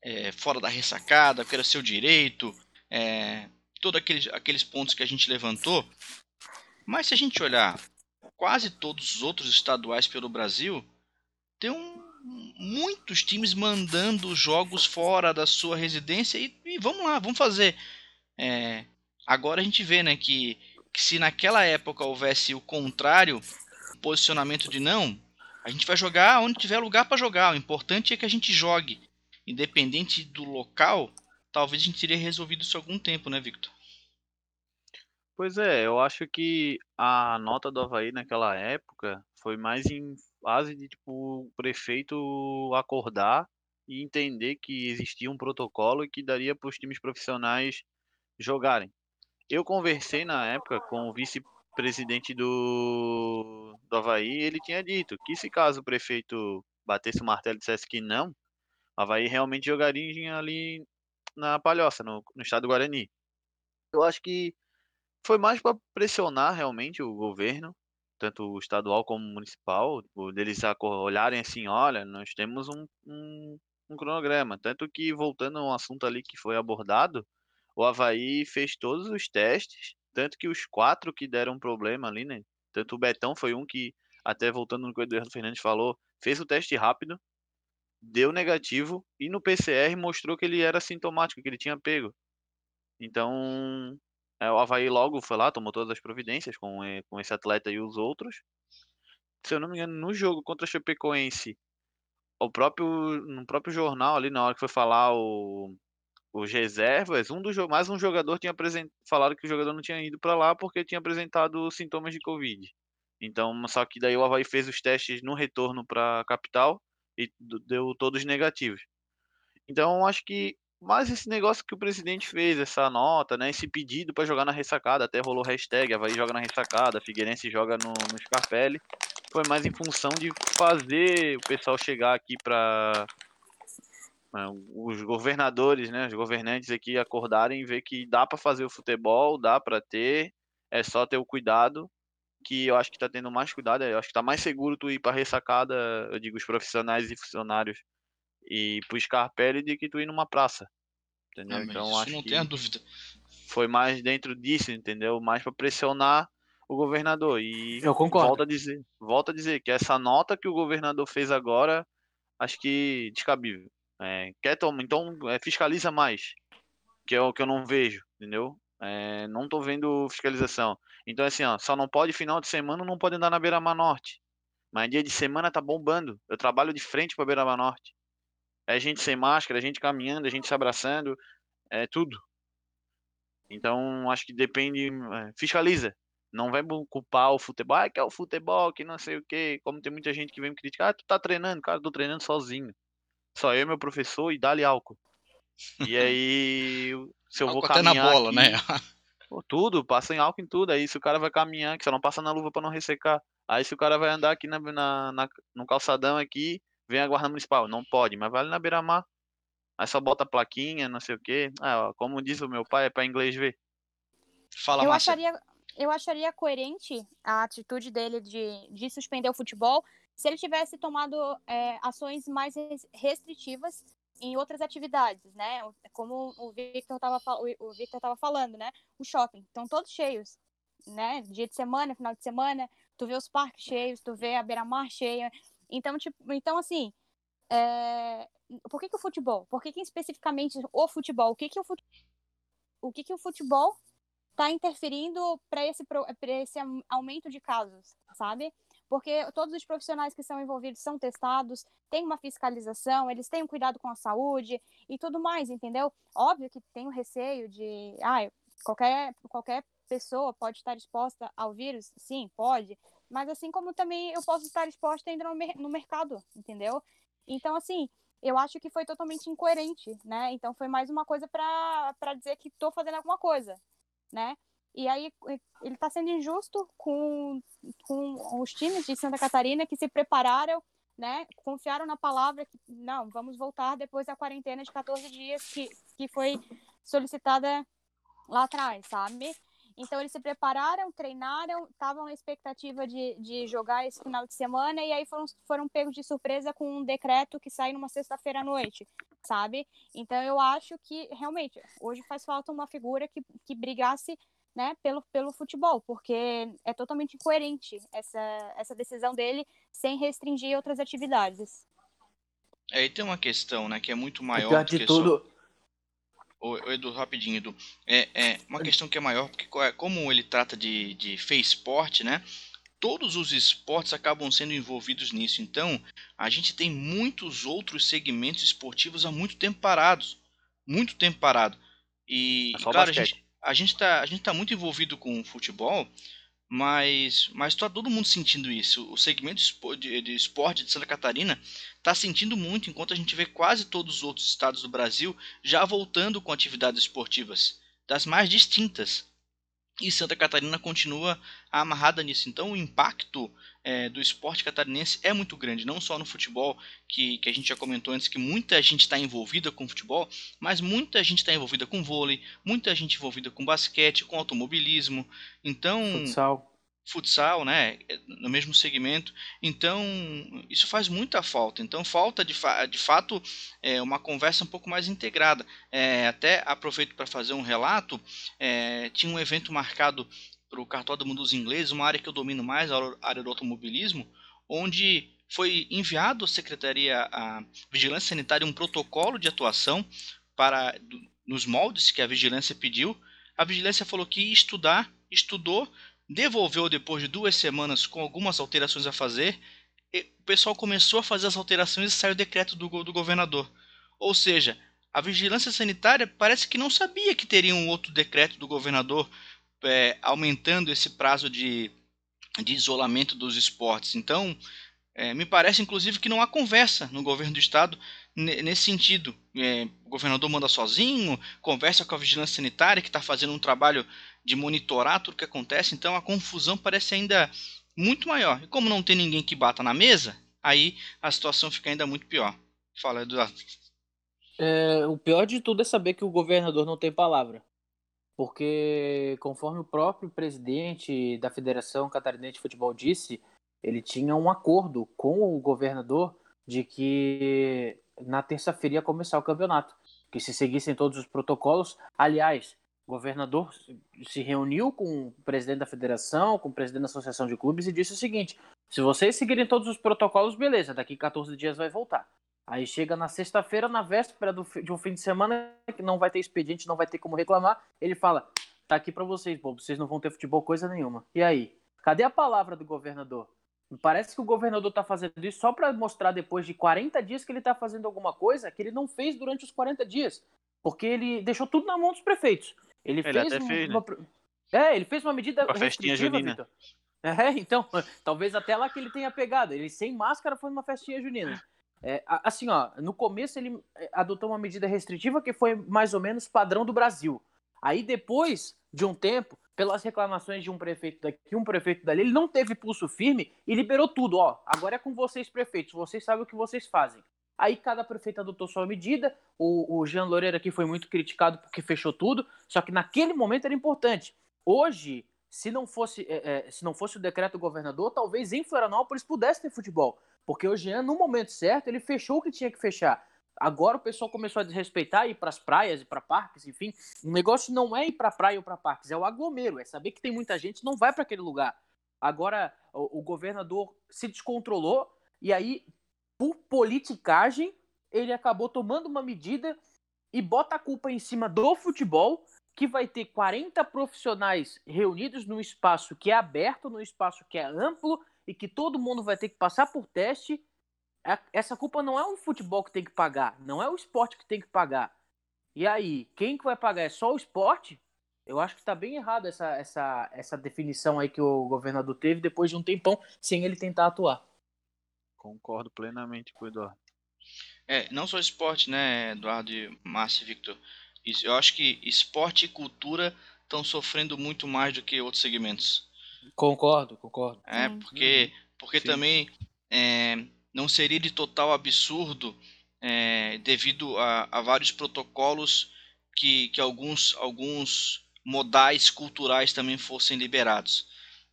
é, fora da ressacada, que era seu direito, é, todos aqueles, aqueles pontos que a gente levantou. Mas se a gente olhar quase todos os outros estaduais pelo Brasil, tem um, muitos times mandando jogos fora da sua residência e, e vamos lá, vamos fazer. É, agora a gente vê né, que, que se naquela época houvesse o contrário, posicionamento de não, a gente vai jogar onde tiver lugar para jogar. O importante é que a gente jogue. Independente do local, talvez a gente teria resolvido isso há algum tempo, né, Victor? Pois é, eu acho que a nota do Havaí naquela época foi mais em fase de tipo o prefeito acordar e entender que existia um protocolo que daria para os times profissionais jogarem. Eu conversei na época com o vice-presidente do, do Havaí ele tinha dito que se caso o prefeito batesse o martelo e dissesse que não, Havaí realmente jogaria ali na Palhoça, no, no estado do Guarani. Eu acho que foi mais para pressionar realmente o governo, tanto o estadual como o municipal, tipo, deles olharem assim, olha, nós temos um, um, um cronograma. Tanto que, voltando a um assunto ali que foi abordado, o Havaí fez todos os testes, tanto que os quatro que deram problema ali, né? Tanto o Betão foi um que, até voltando no que o Eduardo Fernandes falou, fez o teste rápido, deu negativo e no PCR mostrou que ele era sintomático, que ele tinha pego. Então, é, o Havaí logo foi lá, tomou todas as providências com, com esse atleta e os outros. Se eu não me engano, no jogo contra a Chapecoense, o próprio, no próprio jornal ali, na hora que foi falar o, os reservas, um dos, mais um jogador tinha falado que o jogador não tinha ido para lá porque tinha apresentado sintomas de Covid. Então, só que daí o Havaí fez os testes no retorno para a capital e deu todos negativos. Então, acho que mas esse negócio que o presidente fez, essa nota, né, esse pedido para jogar na ressacada, até rolou hashtag, Havaí joga na ressacada, Figueirense joga no, no Scarpelli, foi mais em função de fazer o pessoal chegar aqui para né, os governadores, né, os governantes aqui acordarem e ver que dá para fazer o futebol, dá para ter, é só ter o cuidado, que eu acho que está tendo mais cuidado, eu acho que está mais seguro tu ir para ressacada, eu digo os profissionais e funcionários e pro Scarpelli de que tu ir numa praça. Entendeu? Ah, então acho não que dúvida. Foi mais dentro disso, entendeu? Mais para pressionar o governador. E eu concordo. Volta a dizer, volta a dizer que essa nota que o governador fez agora, acho que descabível. É, quer tomar, então é, fiscaliza mais, que é o que eu não vejo, entendeu? É, não tô vendo fiscalização. Então assim, ó, só não pode final de semana, não pode andar na Beira-Mar Norte. Mas dia de semana tá bombando. Eu trabalho de frente para Beira-Mar Norte. É gente sem máscara, é gente caminhando, é gente se abraçando, é tudo. Então, acho que depende, é, fiscaliza. Não vai culpar o futebol, ah, que é o futebol, que não sei o quê. Como tem muita gente que vem me criticar, ah, tu tá treinando, cara, tô treinando sozinho. Só eu, meu professor e dá-lhe álcool. E aí, se eu vou caminhar até na bola, aqui, né? tudo, passa em álcool em tudo. Aí se o cara vai caminhar, que só não passa na luva para não ressecar. Aí se o cara vai andar aqui na, na, na, no calçadão aqui, vem a guarda municipal. Não pode, mas vai ali na beira-mar. Aí só bota a plaquinha, não sei o quê. Ah, ó, como diz o meu pai, é para inglês ver. Fala, eu Márcia. acharia, eu acharia coerente a atitude dele de, de suspender o futebol se ele tivesse tomado é, ações mais restritivas em outras atividades, né? Como o Victor estava o Victor tava falando, né? O shopping, estão todos cheios, né? Dia de semana, final de semana, tu vê os parques cheios, tu vê a beira-mar cheia, então, tipo, então assim, é... por que, que o futebol? Por que, que especificamente o futebol? O que, que o, fute... o, que, que o futebol está interferindo para esse, esse aumento de casos, sabe? Porque todos os profissionais que são envolvidos são testados, tem uma fiscalização, eles têm um cuidado com a saúde e tudo mais, entendeu? Óbvio que tem o receio de, ah, qualquer, qualquer pessoa pode estar exposta ao vírus, sim, pode, mas assim como também eu posso estar exposta ainda no, no mercado, entendeu? Então, assim, eu acho que foi totalmente incoerente, né? Então foi mais uma coisa para dizer que estou fazendo alguma coisa, né? E aí ele está sendo injusto com, com os times de Santa Catarina que se prepararam, né? Confiaram na palavra que não, vamos voltar depois da quarentena de 14 dias que, que foi solicitada lá atrás, sabe? Então eles se prepararam, treinaram, estavam na expectativa de, de jogar esse final de semana e aí foram, foram pegos de surpresa com um decreto que sai numa sexta-feira à noite, sabe? Então eu acho que realmente hoje faz falta uma figura que, que brigasse né, pelo, pelo futebol, porque é totalmente incoerente essa, essa decisão dele sem restringir outras atividades. É, e tem uma questão, né, que é muito maior do que tudo... Só Ô, Edu, rapidinho, Edu. É, é uma questão que é maior, porque é, como ele trata de, de face sport, né? Todos os esportes acabam sendo envolvidos nisso. Então, a gente tem muitos outros segmentos esportivos há muito tempo parados. Muito tempo parado. E, é claro, a gente, a gente tá, gente tá muito envolvido com o futebol, mas mas está todo mundo sentindo isso. O segmento de esporte de Santa Catarina está sentindo muito, enquanto a gente vê quase todos os outros estados do Brasil já voltando com atividades esportivas, das mais distintas. E Santa Catarina continua amarrada nisso. Então o impacto é, do esporte catarinense é muito grande, não só no futebol, que, que a gente já comentou antes, que muita gente está envolvida com futebol, mas muita gente está envolvida com vôlei, muita gente envolvida com basquete, com automobilismo. Então. Futsal futsal, né, no mesmo segmento. Então, isso faz muita falta. Então, falta de, fa de fato é, uma conversa um pouco mais integrada. É, até aproveito para fazer um relato. É, tinha um evento marcado para o Cartódromo dos Ingleses, uma área que eu domino mais, a área do automobilismo, onde foi enviado à Secretaria a Vigilância Sanitária um protocolo de atuação para nos moldes que a vigilância pediu. A vigilância falou que ia estudar, estudou, devolveu depois de duas semanas com algumas alterações a fazer. o pessoal começou a fazer as alterações e saiu o decreto do, do governador. Ou seja, a vigilância sanitária parece que não sabia que teria um outro decreto do governador é, aumentando esse prazo de, de isolamento dos esportes. Então, é, me parece inclusive que não há conversa no governo do estado nesse sentido. É, o governador manda sozinho, conversa com a vigilância sanitária que está fazendo um trabalho de monitorar tudo o que acontece, então a confusão parece ainda muito maior. E como não tem ninguém que bata na mesa, aí a situação fica ainda muito pior. Fala, Eduardo. É, o pior de tudo é saber que o governador não tem palavra. Porque, conforme o próprio presidente da Federação Catarinense de Futebol disse, ele tinha um acordo com o governador de que na terça-feira ia começar o campeonato. Que se seguissem todos os protocolos. Aliás, o governador se reuniu com o presidente da federação, com o presidente da associação de clubes e disse o seguinte: se vocês seguirem todos os protocolos, beleza, daqui 14 dias vai voltar. Aí chega na sexta-feira, na véspera do, de um fim de semana, que não vai ter expediente, não vai ter como reclamar, ele fala: tá aqui para vocês, pô, vocês não vão ter futebol coisa nenhuma. E aí? Cadê a palavra do governador? Parece que o governador tá fazendo isso só para mostrar depois de 40 dias que ele tá fazendo alguma coisa que ele não fez durante os 40 dias. Porque ele deixou tudo na mão dos prefeitos. Ele, ele fez, um, fez, uma, né? É, ele fez uma medida uma festinha junina. Victor. É, então, talvez até lá que ele tenha pegado. Ele sem máscara foi numa festinha junina. É, assim, ó, no começo ele é, adotou uma medida restritiva que foi mais ou menos padrão do Brasil. Aí depois de um tempo, pelas reclamações de um prefeito daqui, um prefeito dali, ele não teve pulso firme e liberou tudo. Ó, agora é com vocês, prefeitos, vocês sabem o que vocês fazem. Aí cada prefeito adotou sua medida. O, o Jean Loureiro aqui foi muito criticado porque fechou tudo. Só que naquele momento era importante. Hoje, se não fosse, é, é, se não fosse o decreto do governador, talvez em Florianópolis pudesse ter futebol. Porque o Jean, no momento certo, ele fechou o que tinha que fechar. Agora o pessoal começou a desrespeitar, ir para as praias e para parques, enfim. O negócio não é ir para praia ou para parques, é o aglomero, é saber que tem muita gente, não vai para aquele lugar. Agora o, o governador se descontrolou e aí por politicagem, ele acabou tomando uma medida e bota a culpa em cima do futebol, que vai ter 40 profissionais reunidos num espaço que é aberto, num espaço que é amplo e que todo mundo vai ter que passar por teste. É, essa culpa não é o futebol que tem que pagar, não é o esporte que tem que pagar. E aí, quem que vai pagar? É só o esporte? Eu acho que está bem errado essa, essa, essa definição aí que o governador teve depois de um tempão sem ele tentar atuar. Concordo plenamente com o Eduardo. É, não só esporte, né, Eduardo, Márcio e Victor. Eu acho que esporte e cultura estão sofrendo muito mais do que outros segmentos. Concordo, concordo. É, porque, porque também é, não seria de total absurdo é, devido a, a, vários protocolos que, que alguns, alguns modais culturais também fossem liberados.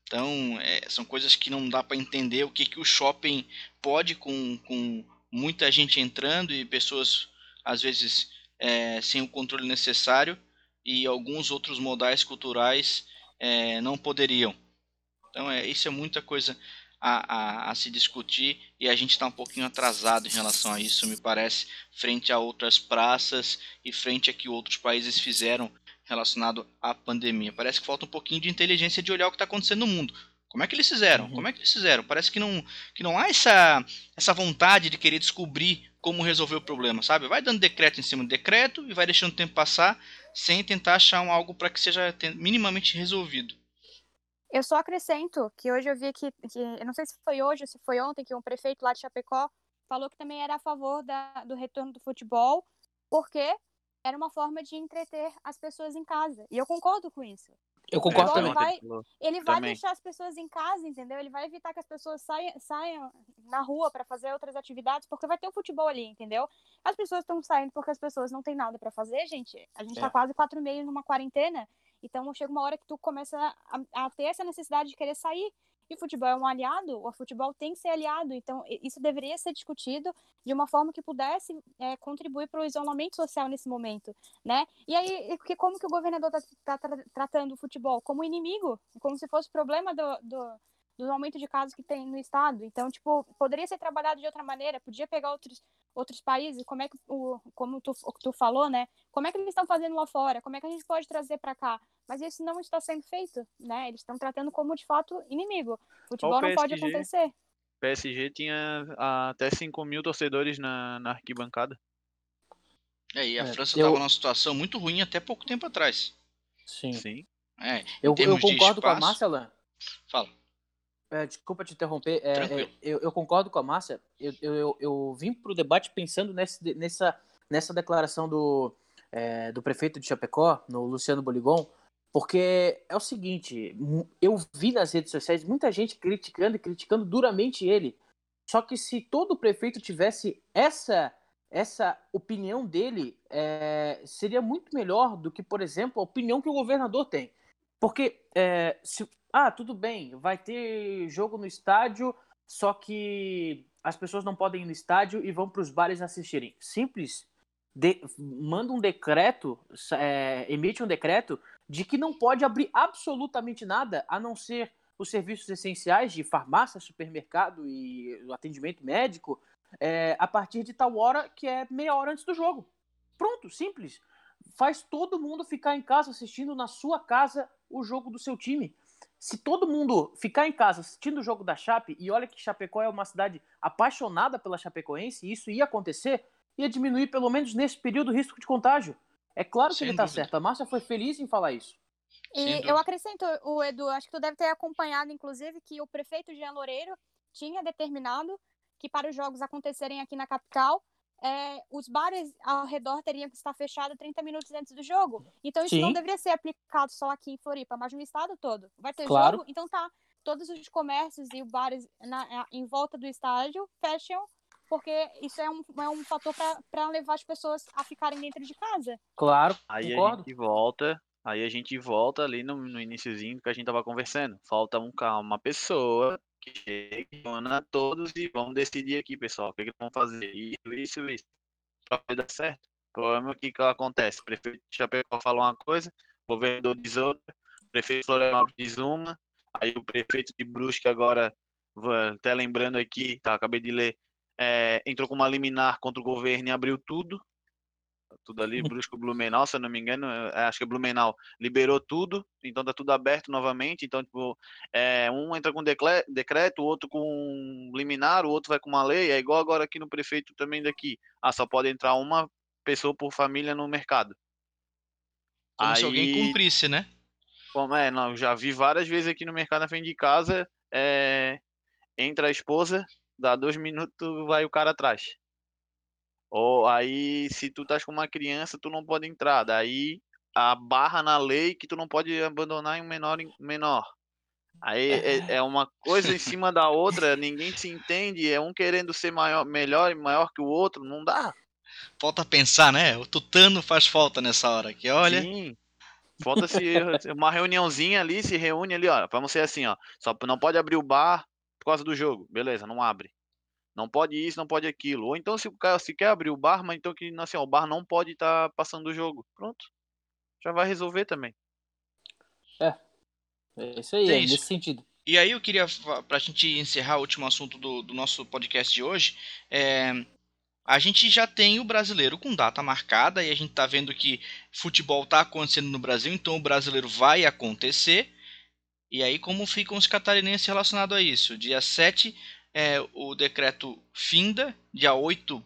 Então, é, são coisas que não dá para entender o que, que o shopping pode com, com muita gente entrando e pessoas, às vezes, é, sem o controle necessário, e alguns outros modais culturais é, não poderiam. Então, é, isso é muita coisa a, a, a se discutir e a gente está um pouquinho atrasado em relação a isso, me parece, frente a outras praças e frente a que outros países fizeram relacionado à pandemia. Parece que falta um pouquinho de inteligência de olhar o que está acontecendo no mundo. Como é que eles fizeram? Uhum. Como é que eles fizeram? Parece que não, que não há essa, essa vontade de querer descobrir como resolver o problema, sabe? Vai dando decreto em cima de decreto e vai deixando o tempo passar sem tentar achar um algo para que seja minimamente resolvido. Eu só acrescento que hoje eu vi que, que, eu não sei se foi hoje ou se foi ontem, que um prefeito lá de Chapecó falou que também era a favor da, do retorno do futebol, porque era uma forma de entreter as pessoas em casa. E eu concordo com isso. Eu concordo também. Vai, ele vai também. deixar as pessoas em casa, entendeu? Ele vai evitar que as pessoas saiam, saiam na rua para fazer outras atividades, porque vai ter o futebol ali, entendeu? As pessoas estão saindo porque as pessoas não têm nada para fazer, gente. A gente tá é. tá quase quatro meses numa quarentena então chega uma hora que tu começa a, a, ter essa necessidade de querer sair. E o futebol é um aliado, o futebol tem que ser aliado. Então isso deveria ser discutido de uma forma que pudesse é, contribuir para o isolamento social nesse momento, né? E aí, como que o governador está tá, tá tratando o futebol? Como inimigo, como se fosse problema do, do do aumento de casos que tem no estado. Então, tipo, poderia ser trabalhado de outra maneira, podia pegar outros, outros países, como é que o como tu, tu falou, né? Como é que eles estão fazendo lá fora? Como é que a gente pode trazer para cá? Mas isso não está sendo feito, né? Eles estão tratando como de fato inimigo. Futebol não pode acontecer. PSG tinha até 5 mil torcedores na, na arquibancada. É, e a é, França estava eu... numa situação muito ruim até pouco tempo atrás. Sim. Sim. É, eu, eu concordo espaço... com a Márcia, Fala. É, desculpa te interromper. É, é, eu, eu, concordo com a Márcia. Eu, eu, eu vim para o debate pensando nesse, nessa, nessa declaração do, é, do prefeito de Chapecó, no Luciano Boligon, porque é o seguinte: eu vi nas redes sociais muita gente criticando e criticando duramente ele. Só que se todo prefeito tivesse essa essa opinião dele, é, seria muito melhor do que, por exemplo, a opinião que o governador tem. Porque é, se, ah, tudo bem, vai ter jogo no estádio, só que as pessoas não podem ir no estádio e vão para os bares assistirem. Simples. De, manda um decreto, é, emite um decreto de que não pode abrir absolutamente nada a não ser os serviços essenciais de farmácia, supermercado e atendimento médico é, a partir de tal hora que é meia hora antes do jogo. Pronto, simples. Faz todo mundo ficar em casa assistindo na sua casa o jogo do seu time se todo mundo ficar em casa assistindo o jogo da Chape, e olha que Chapecó é uma cidade apaixonada pela Chapecoense, e isso ia acontecer, ia diminuir pelo menos nesse período o risco de contágio. É claro que Sem ele está certo. A Márcia foi feliz em falar isso. E eu acrescento, o Edu, acho que tu deve ter acompanhado, inclusive, que o prefeito Jean Loureiro tinha determinado que para os jogos acontecerem aqui na capital, é, os bares ao redor teriam que estar fechados 30 minutos antes do jogo. Então isso Sim. não deveria ser aplicado só aqui em Floripa, mas no estado todo. Vai ter claro. jogo, então tá. Todos os comércios e bares na, em volta do estádio fecham, porque isso é um, é um fator para levar as pessoas a ficarem dentro de casa. Claro, aí concordo. a gente volta, aí a gente volta ali no, no iníciozinho que a gente tava conversando. Falta um, uma pessoa que reúna todos e vamos decidir aqui, pessoal, o que, que vamos fazer. Isso, isso, isso. Pra dar certo. O problema é o que, que acontece. O prefeito de Chapecó fala uma coisa, o governador diz outra, o prefeito de Florianópolis diz uma, aí o prefeito de Brusque agora, até lembrando aqui, tá, acabei de ler, é, entrou com uma liminar contra o governo e abriu tudo, tudo ali, Brusco Blumenau, se eu não me engano, é, acho que é Blumenau liberou tudo, então tá tudo aberto novamente, então tipo, é, um entra com decreto, o outro com liminar, o outro vai com uma lei, é igual agora aqui no prefeito também daqui, ah, só pode entrar uma pessoa por família no mercado. Como Aí, se alguém cumprisse, né? Como é, não, já vi várias vezes aqui no mercado na frente de casa, é, entra a esposa, dá dois minutos, vai o cara atrás. Ou aí, se tu estás com uma criança, tu não pode entrar. Daí a barra na lei que tu não pode abandonar em um menor menor. Aí é, é, uma coisa em cima da outra, ninguém se entende, é um querendo ser maior, melhor e maior que o outro, não dá. Falta pensar, né? O tutano faz falta nessa hora, que olha. Sim. Falta se uma reuniãozinha ali, se reúne ali, ó. Vamos ser assim, ó. Só não pode abrir o bar por causa do jogo. Beleza, não abre. Não pode isso, não pode aquilo. Ou então se o cara se quer abrir o bar, mas então que assim, ó, o bar não pode estar tá passando o jogo. Pronto. Já vai resolver também. É. É isso aí, é, é isso. nesse sentido. E aí eu queria, pra gente encerrar o último assunto do, do nosso podcast de hoje, é, a gente já tem o brasileiro com data marcada e a gente está vendo que futebol está acontecendo no Brasil, então o brasileiro vai acontecer. E aí, como ficam os catarinenses relacionados a isso? Dia 7, é, o decreto finda, dia 8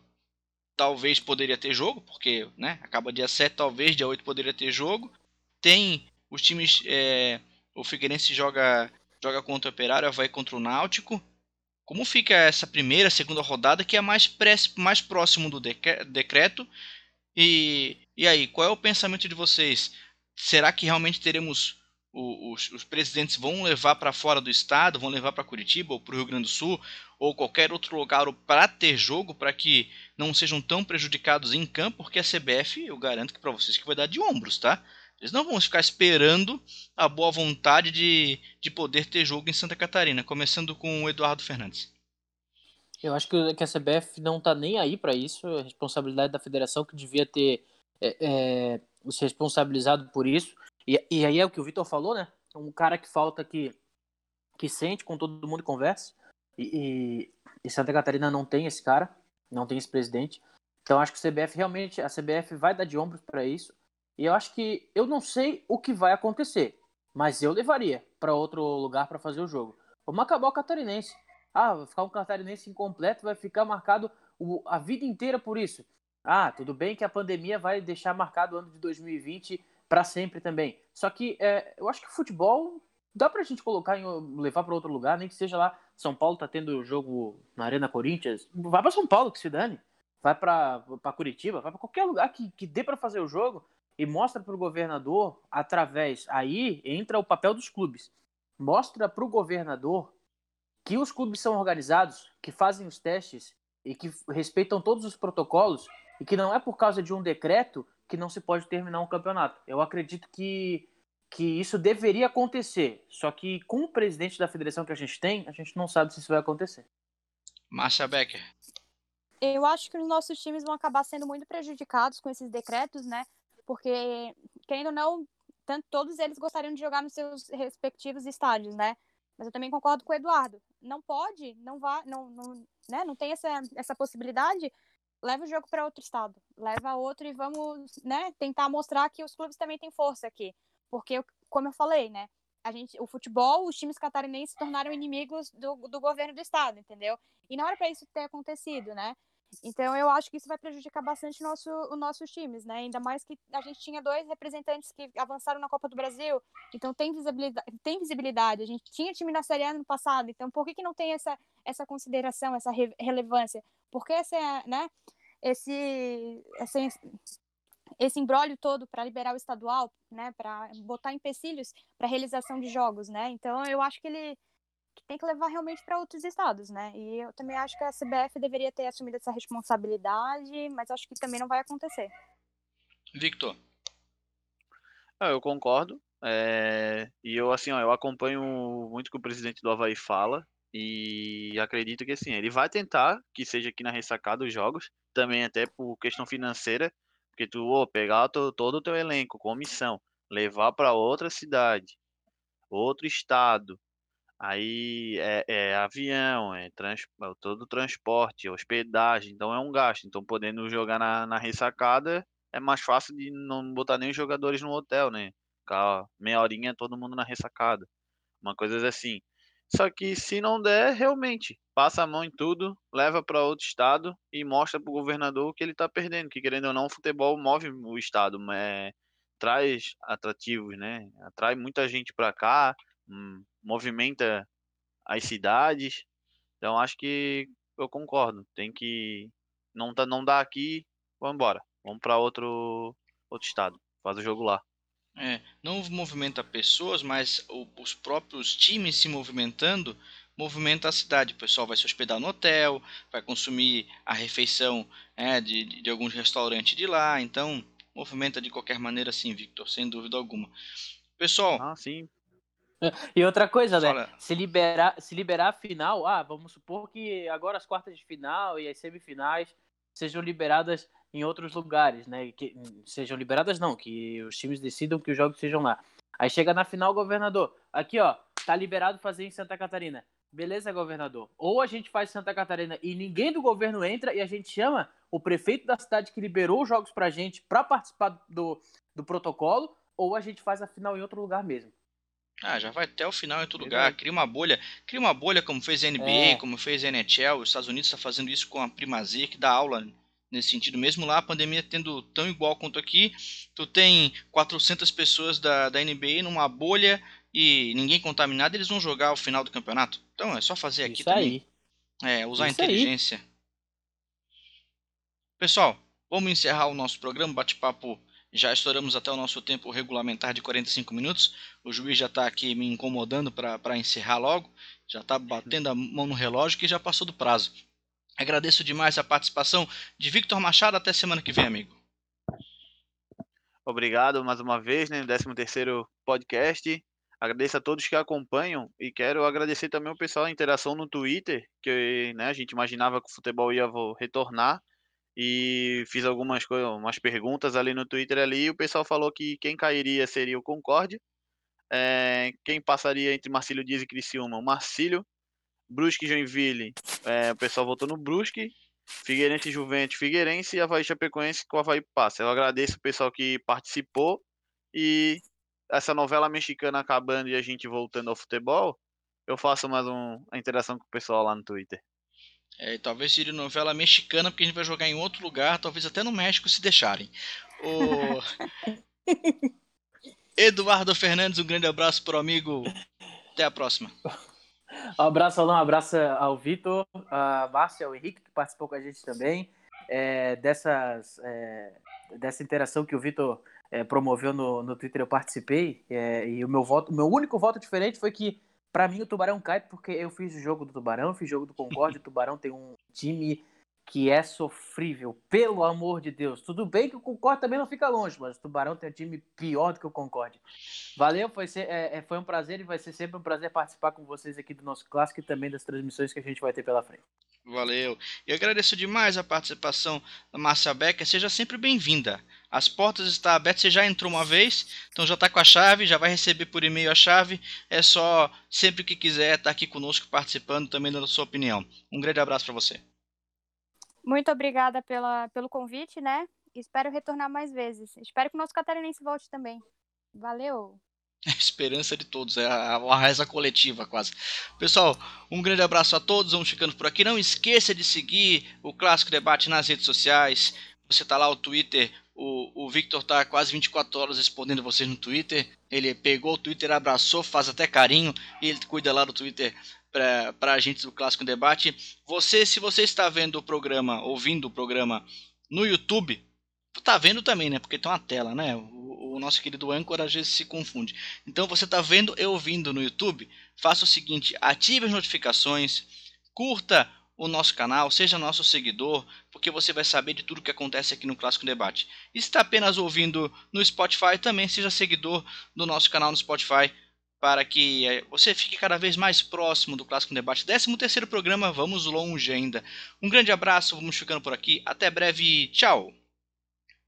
talvez poderia ter jogo, porque né, acaba dia 7, talvez dia 8 poderia ter jogo. Tem os times. É, o Figueirense joga, joga contra o Operário, vai contra o Náutico. Como fica essa primeira, segunda rodada, que é mais, pré, mais próximo do decreto? E, e aí, qual é o pensamento de vocês? Será que realmente teremos os, os, presidentes vão levar para fora do estado, vão levar para Curitiba ou para o Rio Grande do Sul ou qualquer outro lugar para ter jogo, para que não sejam tão prejudicados em campo, porque a CBF, eu garanto que para vocês que vai dar de ombros, tá? Eles não vão ficar esperando a boa vontade de, de poder ter jogo em Santa Catarina, começando com o Eduardo Fernandes. Eu acho que a CBF não está nem aí para isso, é responsabilidade da federação que devia ter é, é, se responsabilizado por isso. E, e aí é o que o Vitor falou, né? Um cara que falta que, que sente com todo mundo e conversa. E, e, e Santa Catarina não tem esse cara, não tem esse presidente. Então acho que o CBF realmente, a CBF vai dar de ombros para isso. E eu acho que eu não sei o que vai acontecer, mas eu levaria para outro lugar para fazer o jogo. Vamos acabar o catarinense. Ah, vai ficar um catarinense incompleto, vai ficar marcado o, a vida inteira por isso. Ah, tudo bem que a pandemia vai deixar marcado o ano de 2020 para sempre também. Só que é, eu acho que futebol dá pra gente colocar em, levar para outro lugar, nem que seja lá. São Paulo tá tendo jogo na Arena Corinthians. Vai para São Paulo que se dane. Vai para Curitiba, vai para qualquer lugar que, que dê para fazer o jogo e mostra para o governador, através. Aí entra o papel dos clubes. Mostra para o governador que os clubes são organizados, que fazem os testes e que respeitam todos os protocolos e que não é por causa de um decreto que não se pode terminar um campeonato. Eu acredito que, que isso deveria acontecer, só que com o presidente da federação que a gente tem, a gente não sabe se isso vai acontecer. Márcia Becker. Eu acho que os nossos times vão acabar sendo muito prejudicados com esses decretos, né? porque, querendo ou não, tanto, todos eles gostariam de jogar nos seus respectivos estádios, né? Mas eu também concordo com o Eduardo. Não pode, não vai, não, não, né? não tem essa, essa possibilidade. Leva o jogo para outro estado, leva outro e vamos, né? Tentar mostrar que os clubes também têm força aqui, porque como eu falei, né? A gente, o futebol, os times catarinenses se tornaram inimigos do, do governo do estado, entendeu? E não era para isso ter acontecido, né? Então eu acho que isso vai prejudicar bastante nosso, os nossos times, né? Ainda mais que a gente tinha dois representantes que avançaram na Copa do Brasil, então tem visibilidade, tem visibilidade. A gente tinha time na Série A no passado, então por que, que não tem essa, essa consideração, essa re relevância? Porque essa é, né? Esse, esse, esse embrólio todo para liberar o estadual, né? Para botar empecilhos para realização de jogos, né? Então eu acho que ele que tem que levar realmente para outros estados, né? E eu também acho que a CBF deveria ter assumido essa responsabilidade, mas acho que também não vai acontecer. Victor. Ah, eu concordo. É... E eu assim, ó, eu acompanho muito o que o presidente do Havaí fala e acredito que assim, ele vai tentar que seja aqui na ressacada os jogos, também até por questão financeira, porque tu oh, pegar todo, todo o teu elenco, comissão, levar para outra cidade, outro estado, Aí é, é avião, é, trans, é todo transporte, hospedagem, então é um gasto. Então, podendo jogar na, na ressacada, é mais fácil de não botar nem os jogadores no hotel, né? Ficar meia horinha todo mundo na ressacada. Uma coisa assim. Só que se não der, realmente, passa a mão em tudo, leva para outro estado e mostra para o governador que ele está perdendo. Que querendo ou não, o futebol move o estado, é, traz atrativos, né? Atrai muita gente para cá, hum, movimenta as cidades. Então acho que eu concordo. Tem que não, tá, não dá aqui, vamos embora. Vamos para outro, outro estado. Faz o jogo lá. É, não movimenta pessoas, mas o, os próprios times se movimentando movimenta a cidade. O pessoal vai se hospedar no hotel, vai consumir a refeição é, de, de alguns restaurantes de lá. Então, movimenta de qualquer maneira, sim, Victor, sem dúvida alguma. Pessoal. Ah, sim. E outra coisa, né? Se liberar, se liberar a final, ah, vamos supor que agora as quartas de final e as semifinais sejam liberadas em outros lugares, né? Que sejam liberadas não, que os times decidam que os jogos sejam lá. Aí chega na final, governador, aqui ó, tá liberado fazer em Santa Catarina. Beleza, governador. Ou a gente faz Santa Catarina e ninguém do governo entra e a gente chama o prefeito da cidade que liberou os jogos pra gente para participar do, do protocolo, ou a gente faz a final em outro lugar mesmo. Ah, já vai até o final em todo lugar. Cria uma bolha. Cria uma bolha como fez a NBA, é. como fez a NHL. Os Estados Unidos está fazendo isso com a primazia, que dá aula nesse sentido. Mesmo lá, a pandemia tendo tão igual quanto aqui, tu tem 400 pessoas da, da NBA numa bolha e ninguém contaminado, eles vão jogar o final do campeonato. Então é só fazer aqui isso também. Aí. É, usar isso a inteligência. Aí. Pessoal, vamos encerrar o nosso programa, bate-papo já estouramos até o nosso tempo regulamentar de 45 minutos. O juiz já está aqui me incomodando para encerrar logo. Já está batendo a mão no relógio que já passou do prazo. Agradeço demais a participação de Victor Machado. Até semana que vem, amigo. Obrigado mais uma vez, né? 13 terceiro podcast. Agradeço a todos que acompanham e quero agradecer também o pessoal da interação no Twitter, que né, a gente imaginava que o futebol ia retornar e fiz algumas coisas, umas perguntas ali no Twitter ali, e o pessoal falou que quem cairia seria o Concorde, é, quem passaria entre Marcílio Dias e Criciúma, o Marcílio, Brusque e Joinville, é, o pessoal votou no Brusque, Figueirense Juventus, Figueirense e Havaí Chapecoense com o Havaí passa. Eu agradeço o pessoal que participou e essa novela mexicana acabando e a gente voltando ao futebol, eu faço mais um, a interação com o pessoal lá no Twitter. É, talvez seria novela mexicana, porque a gente vai jogar em outro lugar, talvez até no México se deixarem. O... Eduardo Fernandes, um grande abraço para o amigo. Até a próxima. Um abraço, Alain, um abraço ao Vitor, a Márcia, ao Henrique, que participou com a gente também. É, dessas, é, dessa interação que o Vitor é, promoveu no, no Twitter, eu participei. É, e o meu voto, o meu único voto diferente foi que para mim, o Tubarão cai porque eu fiz o jogo do Tubarão, fiz o jogo do Concorde. o Tubarão tem um time que é sofrível, pelo amor de Deus. Tudo bem que o Concorde também não fica longe, mas o Tubarão tem um time pior do que o Concorde. Valeu, foi, ser, é, é, foi um prazer e vai ser sempre um prazer participar com vocês aqui do nosso clássico e também das transmissões que a gente vai ter pela frente. Valeu. E agradeço demais a participação da Márcia Becker. Seja sempre bem-vinda. As portas estão abertas. Você já entrou uma vez, então já está com a chave, já vai receber por e-mail a chave. É só, sempre que quiser, estar tá aqui conosco participando, também dando a sua opinião. Um grande abraço para você. Muito obrigada pela, pelo convite, né? Espero retornar mais vezes. Espero que o nosso catarinense volte também. Valeu! a esperança de todos, é a, reza coletiva quase. Pessoal, um grande abraço a todos, vamos ficando por aqui. Não esqueça de seguir o Clássico Debate nas redes sociais. Você tá lá, o Twitter, o, o Victor tá quase 24 horas respondendo vocês no Twitter. Ele pegou o Twitter, abraçou, faz até carinho e ele cuida lá do Twitter para a gente do Clássico Debate. Você, se você está vendo o programa, ouvindo o programa no YouTube, tá vendo também, né? Porque tem uma tela, né? O, o nosso querido âncora às vezes se confunde. Então você tá vendo e ouvindo no YouTube, faça o seguinte: ative as notificações, curta o nosso canal, seja nosso seguidor, porque você vai saber de tudo que acontece aqui no Clássico Debate. E se está apenas ouvindo no Spotify, também seja seguidor do nosso canal no Spotify para que eh, você fique cada vez mais próximo do Clássico Debate. 13 terceiro programa, vamos longe ainda. Um grande abraço, vamos ficando por aqui. Até breve, tchau!